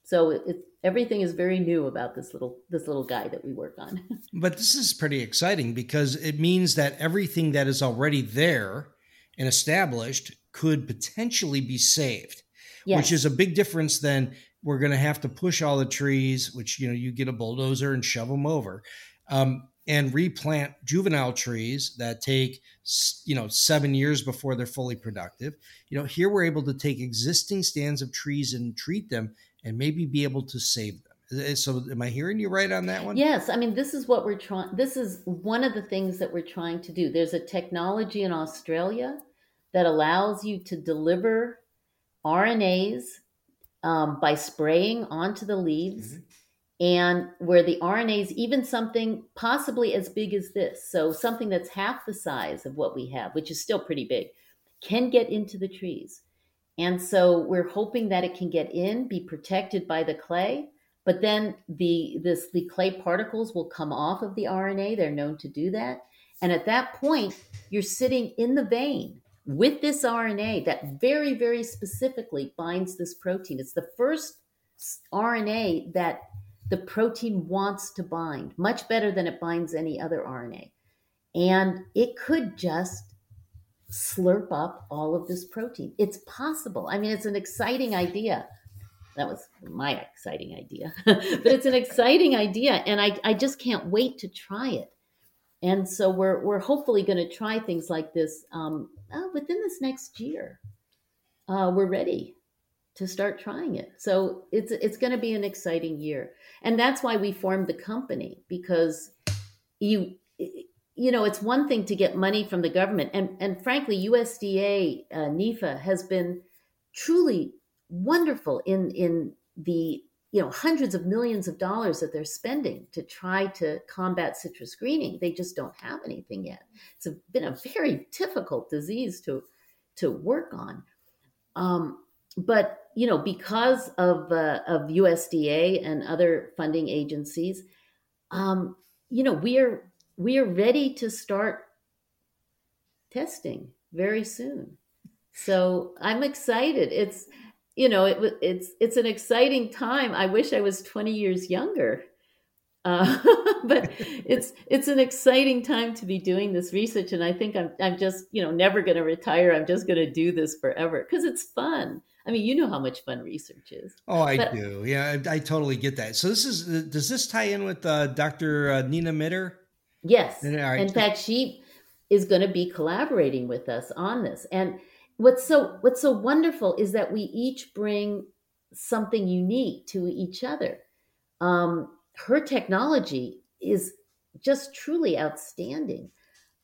So it, it, everything is very new about this little this little guy that we work on. (laughs) but this is pretty exciting because it means that everything that is already there and established could potentially be saved, yes. which is a big difference than we're going to have to push all the trees, which you know you get a bulldozer and shove them over. Um, and replant juvenile trees that take you know seven years before they're fully productive you know here we're able to take existing stands of trees and treat them and maybe be able to save them. So am i hearing you right on that one? Yes i mean this is what we're trying this is one of the things that we're trying to do. There's a technology in australia that allows you to deliver rnas um, by spraying onto the leaves mm-hmm. and where the RNAs, even something possibly as big as this, so something that's half the size of what we have, which is still pretty big, can get into the trees. And so we're hoping that it can get in, be protected by the clay, but then the this the clay particles will come off of the RNA. They're known to do that. And at that point, you're sitting in the vein with this RNA that very, very specifically binds this protein. It's the first RNA that the protein wants to bind much better than it binds any other RNA. And it could just slurp up all of this protein. It's possible. I mean, it's an exciting idea. That was my exciting idea, (laughs) but it's an exciting idea. And I, I just can't wait to try it. And so we're, we're hopefully going to try things like this um, uh, within this next year. Uh, we're ready to start trying it. So it's it's going to be an exciting year. And that's why we formed the company because you you know, it's one thing to get money from the government, and and frankly, USDA uh, NIFA has been truly wonderful in in the you know hundreds of millions of dollars that they're spending to try to combat citrus greening. They just don't have anything yet. It's a, been a very difficult disease to to work on. Um, but you know, because of uh, of USDA and other funding agencies, um, you know, we are we are ready to start testing very soon. So I'm excited. It's you know it, it's it's an exciting time. I wish I was 20 years younger. Uh, (laughs) but it's it's an exciting time to be doing this research, and I think I'm I'm just you know never going to retire. I'm just going to do this forever because it's fun. I mean, you know how much fun research is. Oh, I but, do. Yeah, I, I, totally get that. So this is does this tie in with uh, Dr. Uh, Nina Mitter? Yes. Right. In fact, she is going to be collaborating with us on this. And what's so what's so wonderful is that we each bring something unique to each other. Um, her technology is just truly outstanding.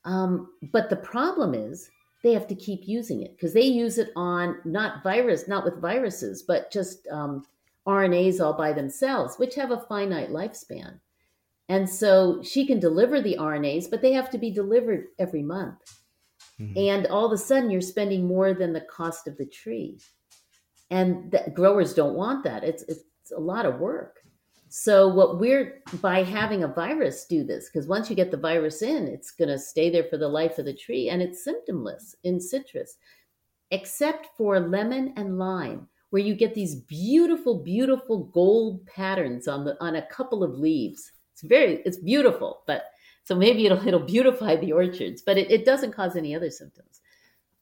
Um, but the problem is they have to keep using it because they use it on not virus, not with viruses, but just um, RNAs all by themselves, which have a finite lifespan. And so she can deliver the RNAs, but they have to be delivered every month. Mm-hmm. And all of a sudden, you're spending more than the cost of the tree. And the, growers don't want that. It's, it's a lot of work. So what we're by having a virus do this because once you get the virus in, it's going to stay there for the life of the tree and it's symptomless in citrus, except for lemon and lime, where you get these beautiful, beautiful gold patterns on the on a couple of leaves. It's very it's beautiful, but so maybe it'll it'll beautify the orchards, but it, it doesn't cause any other symptoms.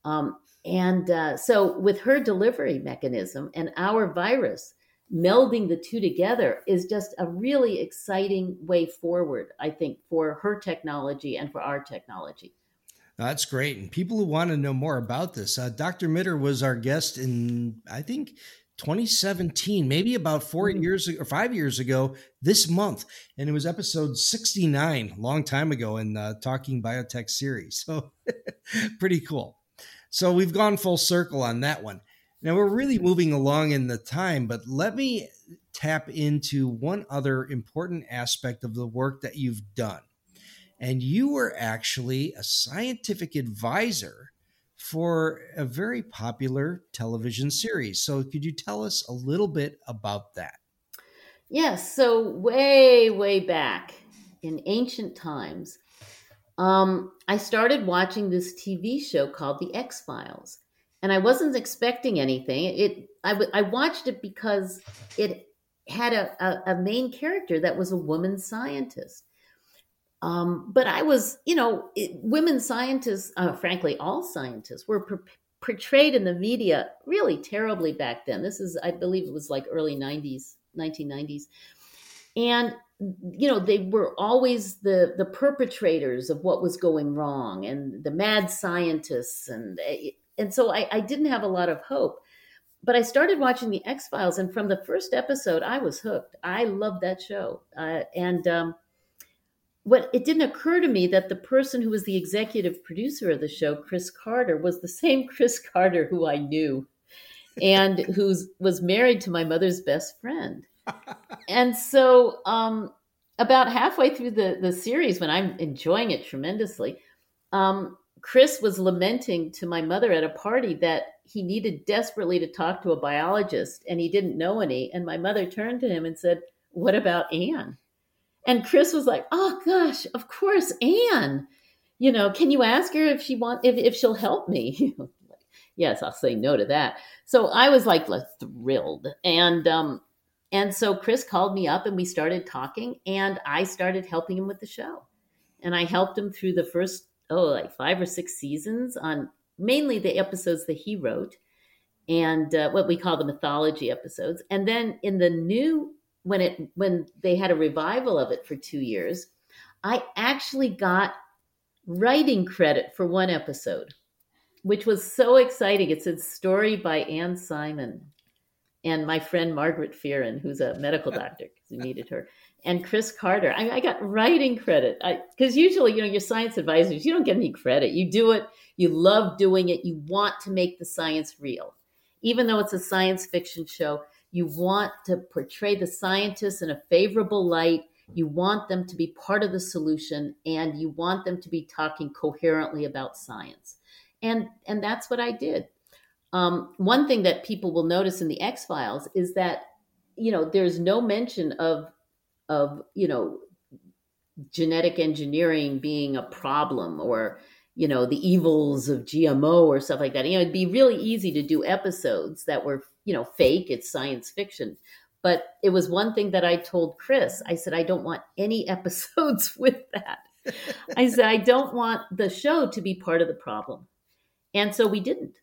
Um, and uh, so with her delivery mechanism and our virus melding the two together is just a really exciting way forward, I think, for her technology and for our technology. That's great. And people who want to know more about this, uh, Dr. Mitter was our guest in, I think, 2017, maybe about 4 mm-hmm. years or five years ago this month. And it was episode 69, long time ago in the Talking Biotech series. So (laughs) pretty cool. So we've gone full circle on that one. Now we're really moving along in the time, but let me tap into one other important aspect of the work that you've done. And you were actually a scientific advisor for a very popular television series. So could you tell us a little bit about that? Yes. So way, way back in ancient times, um, I started watching this TV show called The X Files and I wasn't expecting anything. It I, w- I watched it because it had a, a, a, main character that was a woman scientist. Um, but I was, you know, it, women scientists, uh, frankly, all scientists were per- portrayed in the media really terribly back then. This is, I believe, it was like early '90s, 1990s, and you know they were always the the perpetrators of what was going wrong and the mad scientists and eh, and so I, I didn't have a lot of hope. But I started watching the X Files, and from the first episode, I was hooked. I loved that show, uh, and um, what it didn't occur to me that the person who was the executive producer of the show, Chris Carter, was the same (laughs) Chris Carter who I knew, and (laughs) who was married to my mother's best friend. (laughs) and so, um, about halfway through the the series, when I'm enjoying it tremendously, um, Chris was lamenting to my mother at a party that he needed desperately to talk to a biologist and he didn't know any. And my mother turned to him and said, What about Anne? And Chris was like, Oh gosh, of course, Anne. You know, can you ask her if she want if, if she'll help me? (laughs) yes, I'll say no to that. So I was like thrilled. And um and so Chris called me up and we started talking and I started helping him with the show. And I helped him through the first oh like five or six seasons on mainly the episodes that he wrote and uh, what we call the mythology episodes and then in the new when it when they had a revival of it for two years i actually got writing credit for one episode which was so exciting it's a story by anne simon and my friend margaret fearon who's a medical doctor because we needed her and Chris Carter. I, I got writing credit because usually, you know, your science advisors, you don't get any credit. You do it, you love doing it, you want to make the science real. Even though it's a science fiction show, you want to portray the scientists in a favorable light. You want them to be part of the solution and you want them to be talking coherently about science. And, and that's what I did. Um, one thing that people will notice in the X Files is that, you know, there's no mention of of you know genetic engineering being a problem or you know the evils of gmo or stuff like that you know it'd be really easy to do episodes that were you know fake it's science fiction. But it was one thing that i told chris. I said i don't want any (laughs) episodes with that. I said i don't want the show to be part of the problem. And so we didn't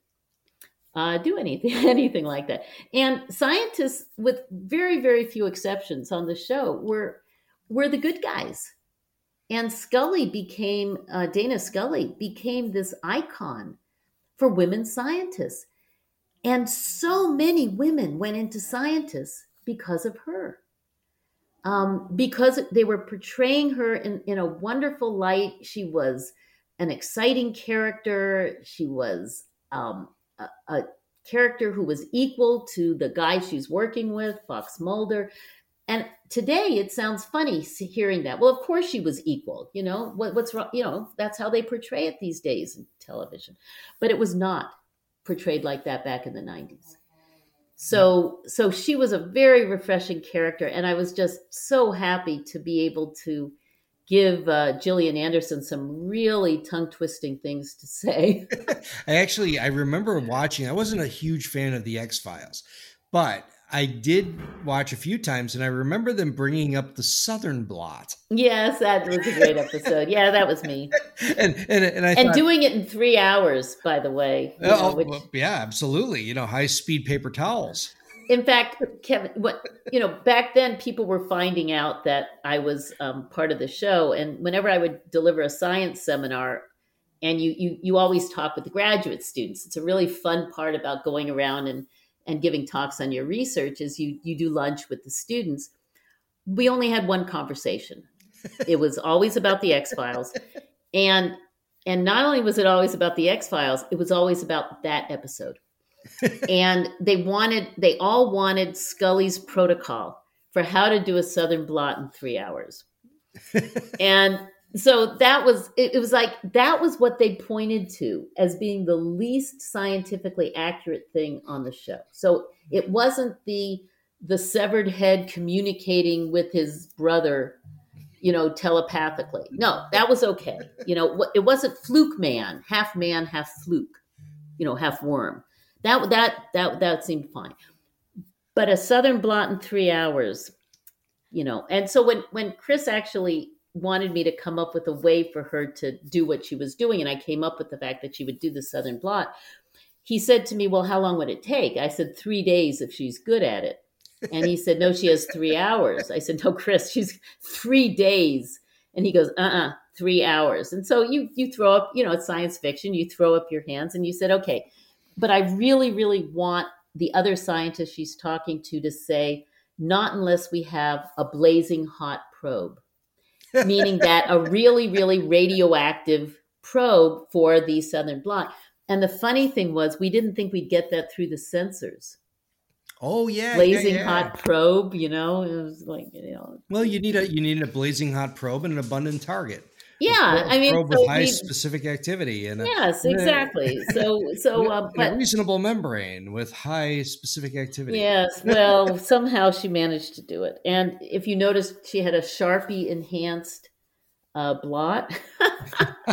uh, do anything (laughs) anything like that. And scientists, with very very few exceptions on the show, were were the good guys. And Scully became uh, Dana Scully became this icon for women scientists, and so many women went into scientists because of her. Um, because they were portraying her in, in a wonderful light. She was an exciting character. She was um, a, a character who was equal to the guy she's working with, Fox Mulder. And today it sounds funny hearing that. Well, of course she was equal. You know what, what's wrong? You know that's how they portray it these days in television, but it was not portrayed like that back in the '90s. So, so she was a very refreshing character, and I was just so happy to be able to give uh, Anderson some really tongue twisting things to say. (laughs) I actually I remember watching. I wasn't a huge fan of the X Files, but I did watch a few times, and I remember them bringing up the Southern Blot. Yes, that was a great episode. Yeah, that was me. (laughs) and and and I and thought, doing it in three hours, by the way. Oh, know, which, yeah, absolutely. You know, high speed paper towels in fact, Kevin, what you know, back then people were finding out that I was um, part of the show, and whenever I would deliver a science seminar, and you you you always talk with the graduate students. It's a really fun part about going around and and giving talks on your research is you you do lunch with the students. We only had one conversation. (laughs) It was always about the X Files, and and not only was it always about the X Files, it was always about that episode (laughs) and they wanted, they all wanted Scully's protocol for how to do a Southern blot in three hours. (laughs) and so that was, it, it was like, that was what they pointed to as being the least scientifically accurate thing on the show. So it wasn't the, the severed head communicating with his brother you know, telepathically. No, that was okay. You know, it wasn't fluke man, half man, half fluke, you know, half worm. That that that that seemed fine. But a Southern blot in three hours, you know. And so when when Chris actually wanted me to come up with a way for her to do what she was doing, and I came up with the fact that she would do the Southern blot, he said to me, "Well, how long would it take?" I said, three days if she's good at it." And he said, "No, she has three hours." I said, "No, Chris, she's three days." And he goes, "Uh, uh three hours." And so you you throw up, you know, it's science fiction. You throw up your hands, and you said, "Okay." But I really, really want the other scientist she's talking to to say, not unless we have a blazing hot probe, meaning that a really, really radioactive probe for the southern blot. And the funny thing was, we didn't think we'd get that through the sensors. Oh yeah, blazing yeah, yeah. hot probe. You know, it was like you know. Well, you need a you need a blazing hot probe and an abundant target yeah i mean so with high we, specific activity and yes exactly. So so uh, but, a reasonable membrane with high specific activity. Yes well somehow she managed to do it. And if you notice she had a sharpie enhanced uh, blot. (laughs)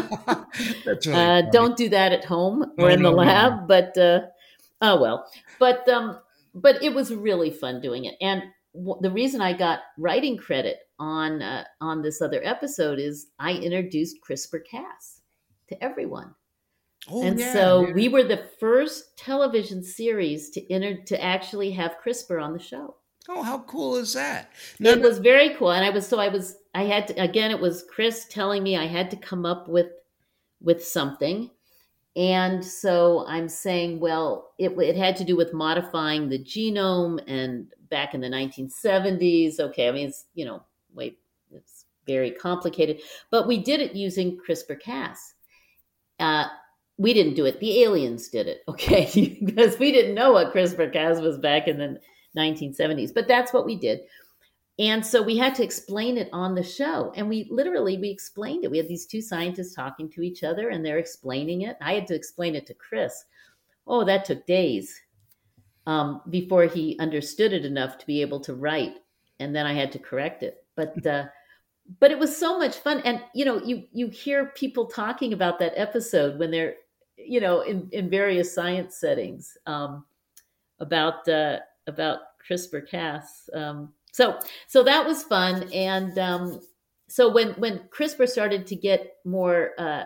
That's really uh, don't do that at home or in the no, lab no. but uh, oh well. But um but it was really fun doing it. And w- the reason i got writing credit on uh, on this other episode is I introduced CRISPR Cas to everyone. Oh, and yeah, so yeah. we were the first television series to enter to actually have CRISPR on the show. Oh, how cool is that? it was very cool, and I was so I was I had to again. It was Chris telling me I had to come up with with something, and so I'm saying, well, it it had to do with modifying the genome, and back in the 1970s. Okay, I mean, it's you know way it's very complicated. But we did it using CRISPR Cas. Uh, we didn't do it; the aliens did it. (laughs) Okay, because we didn't know what CRISPR Cas was back in the 1970s. But that's what we did. And so we had to explain it on the show. And we literally we explained it. We had these two scientists talking to each other and they're explaining it. I had to explain it to Chris. Oh, that took days um, before he understood it enough to be able to write. And then I had to correct it. But uh, but it was so much fun. And you know, you you hear people talking about that episode when they're you know in in various science settings um, about uh, about CRISPR Cas. Um, so so that was fun, and um, so when when CRISPR started to get more uh,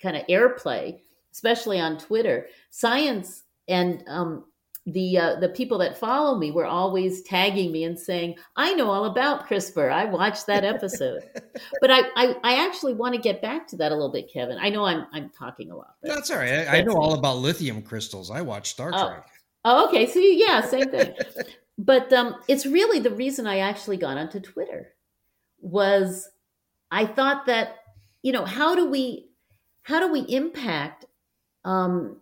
kind of airplay, especially on Twitter, science and um, the uh, the people that follow me were always tagging me and saying, "I know all about CRISPR. I watched that episode." (laughs) but I, I, I actually want to get back to that a little bit, Kevin. I know I'm I'm talking a lot. That's all right. I, I know all about lithium crystals. I watched Star oh. Trek. Oh, okay. So yeah, same thing. (laughs) but um, it's really the reason I actually got onto Twitter was I thought that you know how do we how do we impact um,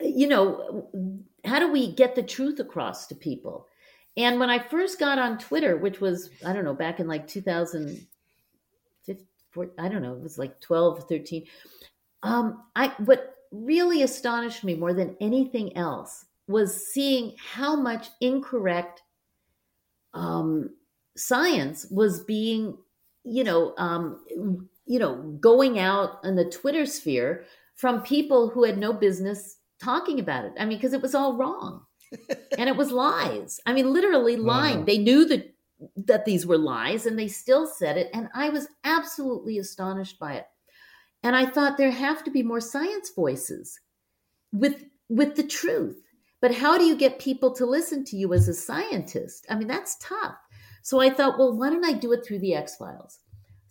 you know how do we get the truth across to people and when I first got on Twitter, which was I don't know back in like 2015, I don't know it was like 12 13. Um, I what really astonished me more than anything else was seeing how much incorrect um, science was being, you know, um, you know, going out in the Twitter sphere from people who had no business talking about it. I mean, because it was all wrong, (laughs) and it was lies. I mean, literally lying. Wow. They knew that that these were lies, and they still said it, and I was absolutely astonished by it. And I thought there have to be more science voices with with the truth but how do you get people to listen to you as a scientist? I mean, that's tough. So I thought, well, why don't I do it through the X Files?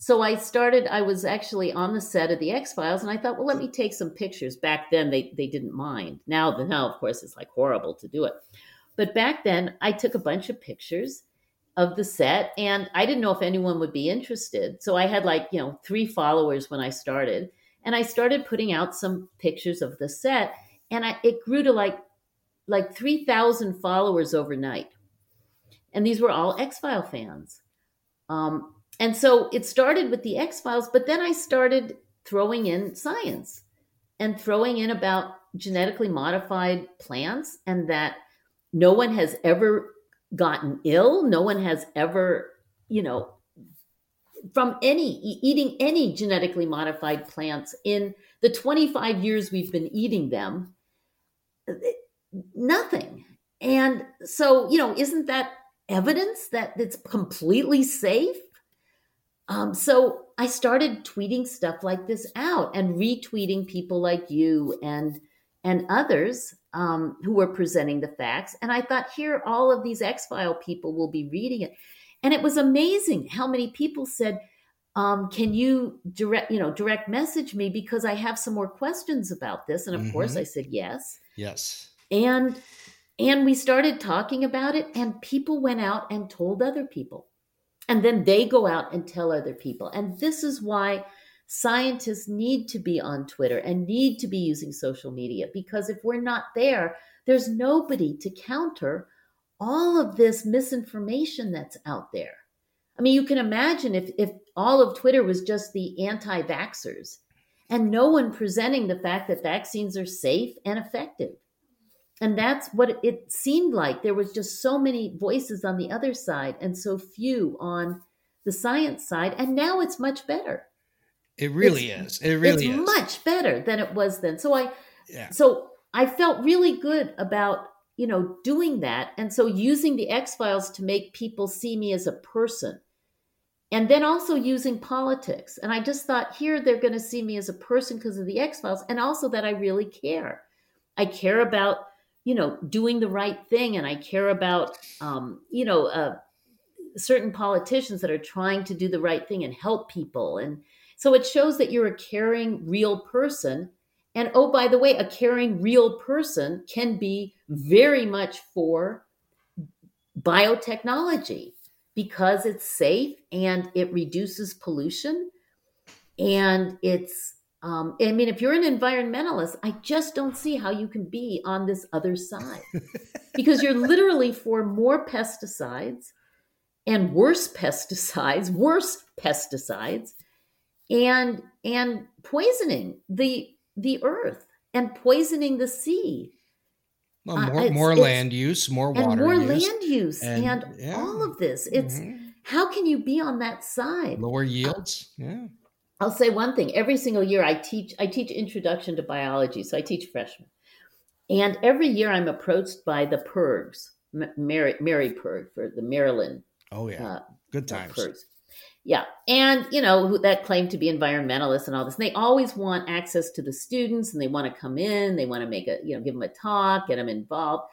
So I started, I was actually on the set of the X Files, and I thought, well, let me take some pictures. Back then, they, they didn't mind. Now, now, of course, it's like horrible to do it. But back then, I took a bunch of pictures of the set, and I didn't know if anyone would be interested. So I had like, you know, three followers when I started, and I started putting out some pictures of the set, and I, it grew to like like 3,000 followers overnight. And these were all X File fans. Um, and so it started with the X Files, but then I started throwing in science and throwing in about genetically modified plants and that no one has ever gotten ill. No one has ever, you know, from any eating any genetically modified plants in the 25 years we've been eating them nothing. And so, you know, isn't that evidence that it's completely safe? Um, so I started tweeting stuff like this out and retweeting people like you and and others um, who were presenting the facts. And I thought, here, all of these X File people will be reading it, and it was amazing how many people said, um, "Can you direct, you know, direct message me because I have some more questions about this?" And of mm-hmm. course, I said yes. Yes and and we started talking about it and people went out and told other people and then they go out and tell other people. And this is why scientists need to be on twitter and need to be using social media because if we're not there there's nobody to counter all of this misinformation that's out there. I mean you can imagine if if all of twitter was just the anti-vaxxers and no one presenting the fact that vaccines are safe and effective and that's what it seemed like. There was just so many voices on the other side and so few on the science side. And now it's much better. It really it's, is. It really it's is. much better than it was then. So i yeah. so i felt really good about you know doing that. And so using the x files to make people see me as a person. And then also using politics. And i just thought here they're going to see me as a person because of the x files. And also that i really care. I care about you know, doing the right thing. And I care about, um, you know, uh, certain politicians that are trying to do the right thing and help people. And so it shows that you're a caring, real person. And oh, by the way, a caring, real person can be very much for biotechnology. because it's safe and it reduces pollution and it's um, I mean, if you're an environmentalist, I just don't see how you can be on this other side (laughs) because you're literally for more pesticides and worse pesticides, worse pesticides, and and poisoning the the earth and poisoning the sea. Well, more, uh, more land use, more water and more use, land use, and, and yeah. all of this. It's mm-hmm. how can you be on that side? Lower yields, yeah. I'll say one thing. Every single year, I teach. I teach introduction to biology, so I teach freshmen, and every year I'm approached by the PIRGs, Mary, Mary PIRG for the Maryland. Oh yeah, uh, good times. PIRGs. Yeah, and you know that claim to be environmentalists and all this. And they always want access to the students, and they want to come in. They want to make a you know give them a talk, get them involved.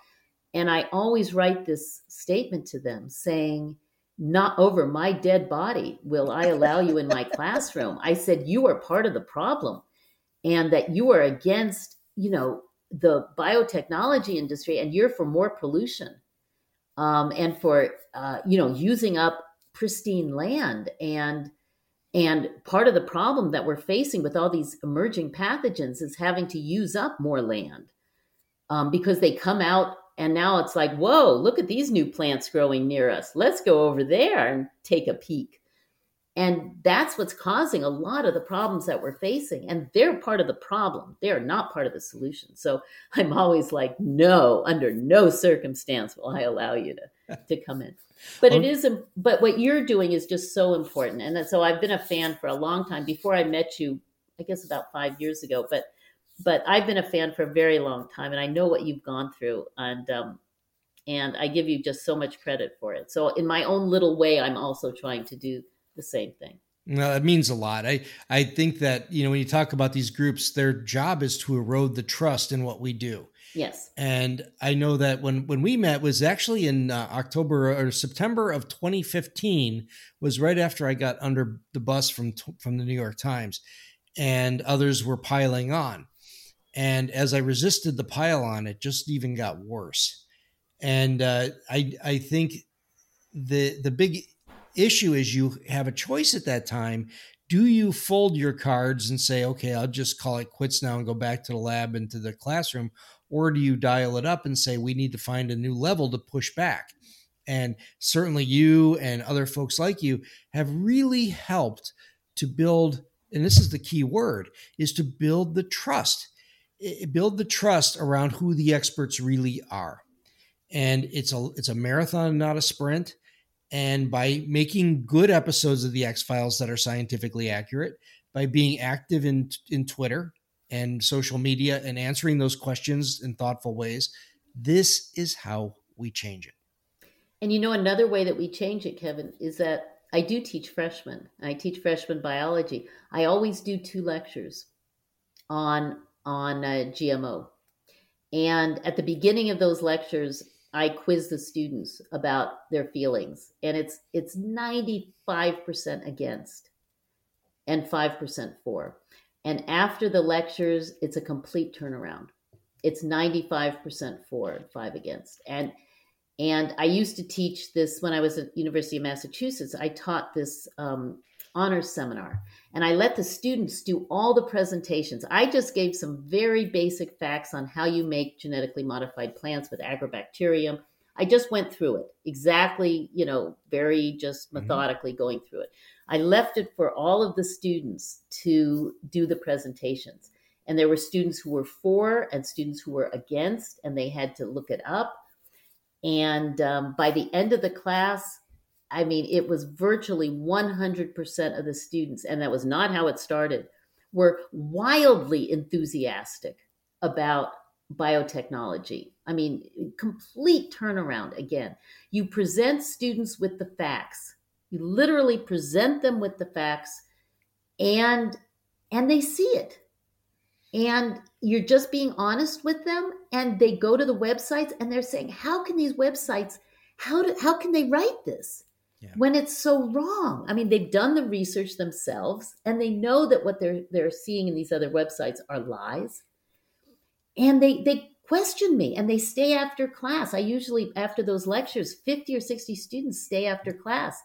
And I always write this statement to them saying not over my dead body will I allow you in my (laughs) classroom. I said, you are part of the problem and that you are against, you know, the biotechnology industry and you're for more pollution um, and for, uh, you know, using up pristine land and and part of the problem that we're facing with all these emerging pathogens is having to use up more land um, because they come out and now it's like, whoa, look at these new plants growing near us. Let's go over there and take a peek. And that's what's causing a lot of the problems that we're facing. And they're part of the problem. They're not part of the solution. So (laughs) I'm always like, no, under no circumstance will I allow you to, to come in. But it (laughs) is, but what you're doing is just so important. And so I've been a fan for a long time before I met you, I guess about five years ago. But but I've been a fan for a very long time, and I know what you've gone through, and um, and I give you just so much credit for it. So in my own little way, I'm also trying to do the same thing. Well, it means a lot. I I think that you know when you talk about these groups, their job is to erode the trust in what we do. Yes. And I know that when when we met was actually in uh, October or September of 2015 was right after I got under the bus from from the New York Times, and others were piling on. And as I resisted the pile on, it just even got worse. And uh, I I think the the big issue is you have a choice at that time. Do you fold your cards and say, okay, I'll just call it quits now and go back to the lab and to the classroom? Or do you dial it up and say, we need to find a new level to push back? And certainly you and other folks like you have really helped to build, and this is the key word, is to build the trust build the trust around who the experts really are. And it's a it's a marathon, not a sprint. And by making good episodes of the X Files that are scientifically accurate, by being active in in Twitter and social media and answering those questions in thoughtful ways, this is how we change it. And you know, another way that we change it, Kevin, is that I do teach freshmen. I teach freshman biology. I always do two lectures on on uh, GMO. And at the beginning of those lectures, I quiz the students about their feelings, and it's it's 95% against and 5% for. And after the lectures, it's a complete turnaround. It's 95% for, 5 against. And and I used to teach this when I was at University of Massachusetts. I taught this um, honors seminar and I let the students do all the presentations. I just gave some very basic facts on how you make genetically modified plants with agrobacterium. I just went through it exactly, you know, very just mm-hmm. methodically mm-hmm. going through it. I left it for all of the students to do the presentations. And there were students who were for and students who were against, and they had to look it up. And um, by the end of the class, I mean, it was virtually 100% of the students, and that was not how it started, were wildly enthusiastic about biotechnology. I mean, complete turnaround again. You present students with the facts. You literally present them with the facts and and they see it. And you're just being honest with them and they go to the websites and they're saying, "How can these websites how do, how can they write this?" Yeah. when it's so wrong. I mean, they've done the research themselves and they know that what they're they're seeing in these other websites are lies. And they they question me and they stay after class. I usually, after those lectures, 50 or 60 students stay after class.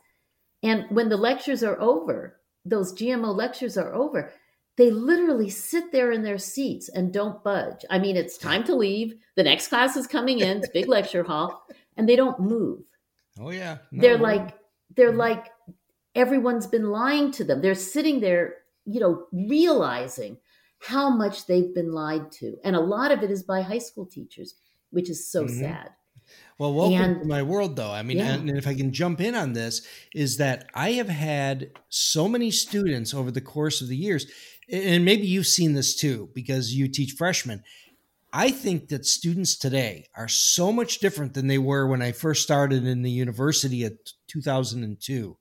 And when the lectures are over, those GMO lectures are over, they literally sit there in their seats and don't budge. I mean, it's time to leave. The next class is coming in, it's big lecture hall, and they don't move. Oh yeah. No, they're like they're mm-hmm. like everyone's been lying to them. They're sitting there, you know, realizing how much they've been lied to. And a lot of it is by high school teachers, which is so mm-hmm. sad. Well, welcome and, to my world, though. I mean, yeah. and if I can jump in on this, is that I have had so many students over the course of the years, and maybe you've seen this too because you teach freshmen. I think that students today are so much different than they were when I first started in the university at 2002,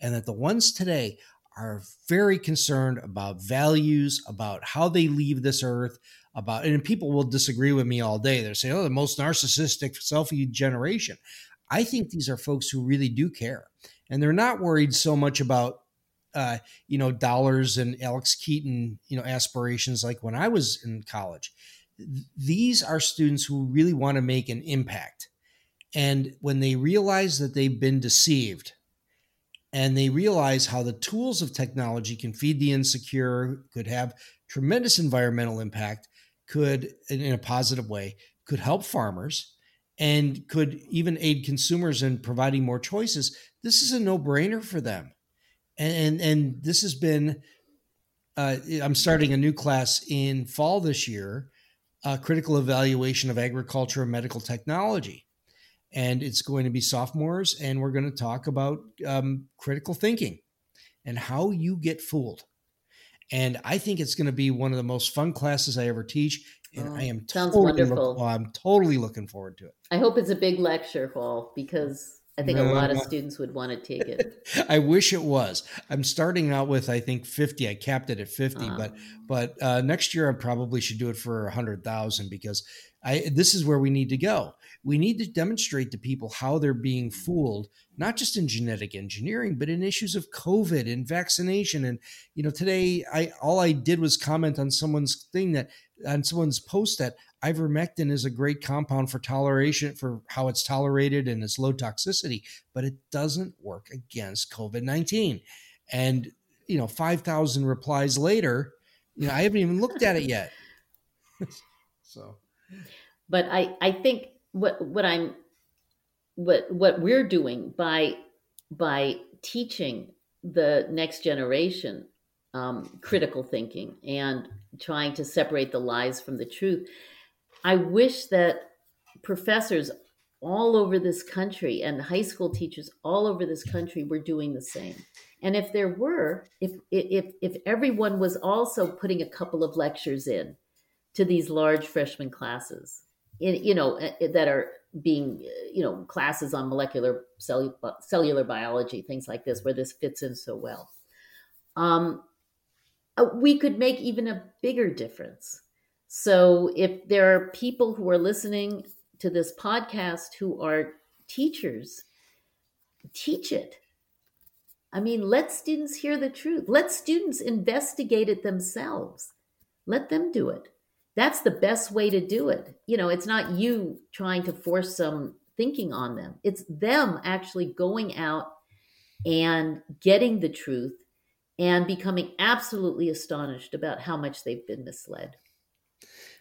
and that the ones today are very concerned about values, about how they leave this earth, about, and people will disagree with me all day. They're saying, oh, the most narcissistic selfie generation. I think these are folks who really do care. And they're not worried so much about, uh, you know, dollars and Alex Keaton, you know, aspirations like when I was in college. These are students who really want to make an impact. And when they realize that they've been deceived, and they realize how the tools of technology can feed the insecure, could have tremendous environmental impact, could, in a positive way, could help farmers and could even aid consumers in providing more choices. This is a no-brainer for them, and and, and this has been. Uh, I'm starting a new class in fall this year, uh, critical evaluation of agriculture and medical technology and it's going to be sophomores, and we're going to talk about um, critical thinking and how you get fooled. And I think it's going to be one of the most fun classes I ever teach, and oh, I am totally look, oh, I'm totally looking forward to it. I hope it's a big lecture hall because I think no, a lot of students would want to take it. (laughs) I wish it was. I'm starting out with I think 50. I capped it at 50, uh-huh. but but uh, next year I probably should do it for 100,000 because I this is where we need to go. We need to demonstrate to people how they're being fooled, not just in genetic engineering, but in issues of COVID and vaccination. And you know, today I all I did was comment on someone's thing that on someone's post that ivermectin is a great compound for toleration for how it's tolerated and its low toxicity, but it doesn't work against COVID-19. And you know, 5,000 replies later, you know, I haven't even looked at it yet. (laughs) so but I, I think what what I'm what what we're doing by by teaching the next generation um, critical thinking and trying to separate the lies from the truth. I wish that professors all over this country and high school teachers all over this country were doing the same. And if there were, if if if everyone was also putting a couple of lectures in to these large freshman classes, in, you know, eh, eh, that are being, eh, you know, classes on molecular cellular, biology, things like this, where this fits in so well. Um, Uh, we could make even a bigger difference. So if there are people who are listening to this podcast who are teachers, teach it. I mean, let students hear the truth. Let students investigate it themselves. Let them do it that's the best way to do it. You know, it's not you trying to force some thinking on them, it's them actually going out and getting the truth and becoming absolutely astonished about how much they've been misled.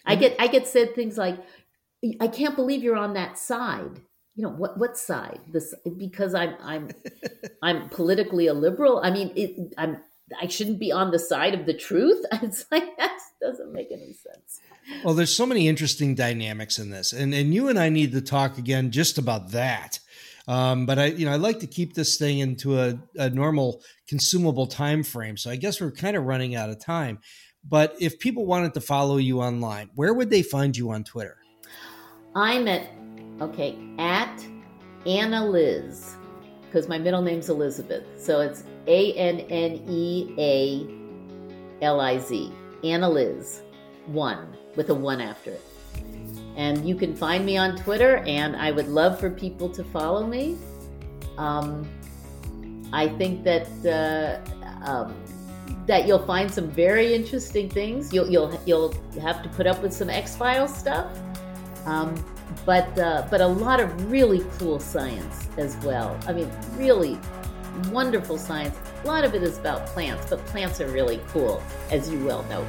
I get I get said things like, "I can't believe you're on that side." You know what? What side? This because I'm I'm (laughs) I'm politically a liberal. I mean, it, I'm I shouldn't be on the side of the truth. (laughs) It's like that doesn't make any sense. Well, there's so many interesting dynamics in this, and and you and I need to talk again just about that. Um, but I, you know, I like to keep this thing into a, a normal consumable time frame. So I guess we're kind of running out of time. But if people wanted to follow you online, where would they find you on Twitter? I'm at okay at Anna Liz because my middle name's Elizabeth. So it's A N N E A L I Z. Anna Liz, one with a one after it. And you can find me on Twitter, and I would love for people to follow me. Um, I think that uh, um, that you'll find some very interesting things. You'll you'll you'll have to put up with some X Files stuff, Um, but uh, but a lot of really cool science as well. I mean, really wonderful science. A lot of it is about plants, but plants are really cool, as you well know.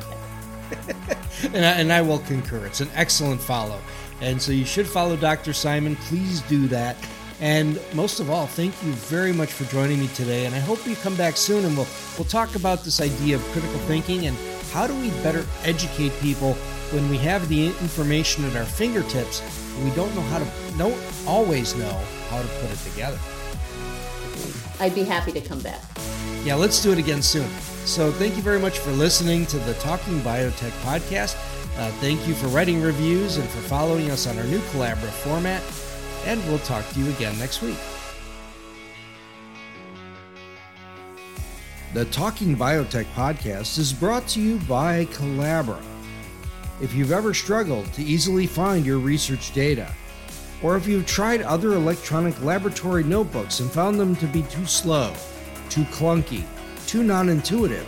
(laughs) and, I, and I will concur. It's an excellent follow. And so you should follow Dr. Simon. Please do that. And most of all, thank you very much for joining me today. And I hope you come back soon and we'll we'll talk about this idea of critical thinking and how do we better educate people when we have the information at our fingertips and we don't know how to don't always know how to put it together. I'd be happy to come back. Yeah, let's do it again soon. So thank you very much for listening to the Talking Biotech podcast. Uh, thank you for writing reviews and for following us on our new Colabra format. And we'll talk to you again next week. The Talking Biotech podcast is brought to you by Colabra. If you've ever struggled to easily find your research data, or if you've tried other electronic laboratory notebooks and found them to be too slow, too clunky, too non intuitive,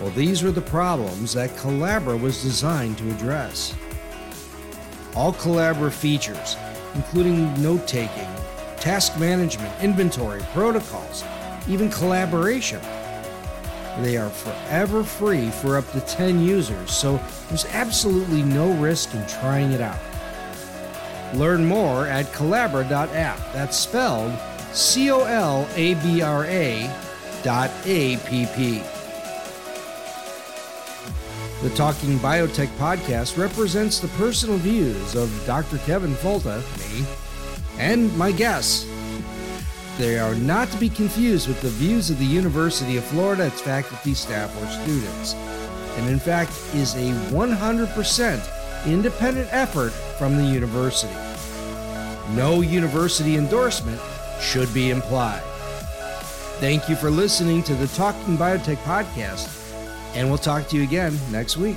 well, these were the problems that Colabra was designed to address. All Colabra features, including note taking, task management, inventory, protocols, even collaboration, they are forever free for up to 10 users, so there's absolutely no risk in trying it out. Learn more at Colabra.app. That's spelled C O L A B R A dot A P P. The Talking Biotech podcast represents the personal views of Dr. Kevin Folta, me, and my guests. They are not to be confused with the views of the University of Florida, its faculty, staff, or students, and in fact is a 100% independent effort from the university. No university endorsement should be implied. Thank you for listening to the Talking Biotech podcast and we'll talk to you again next week.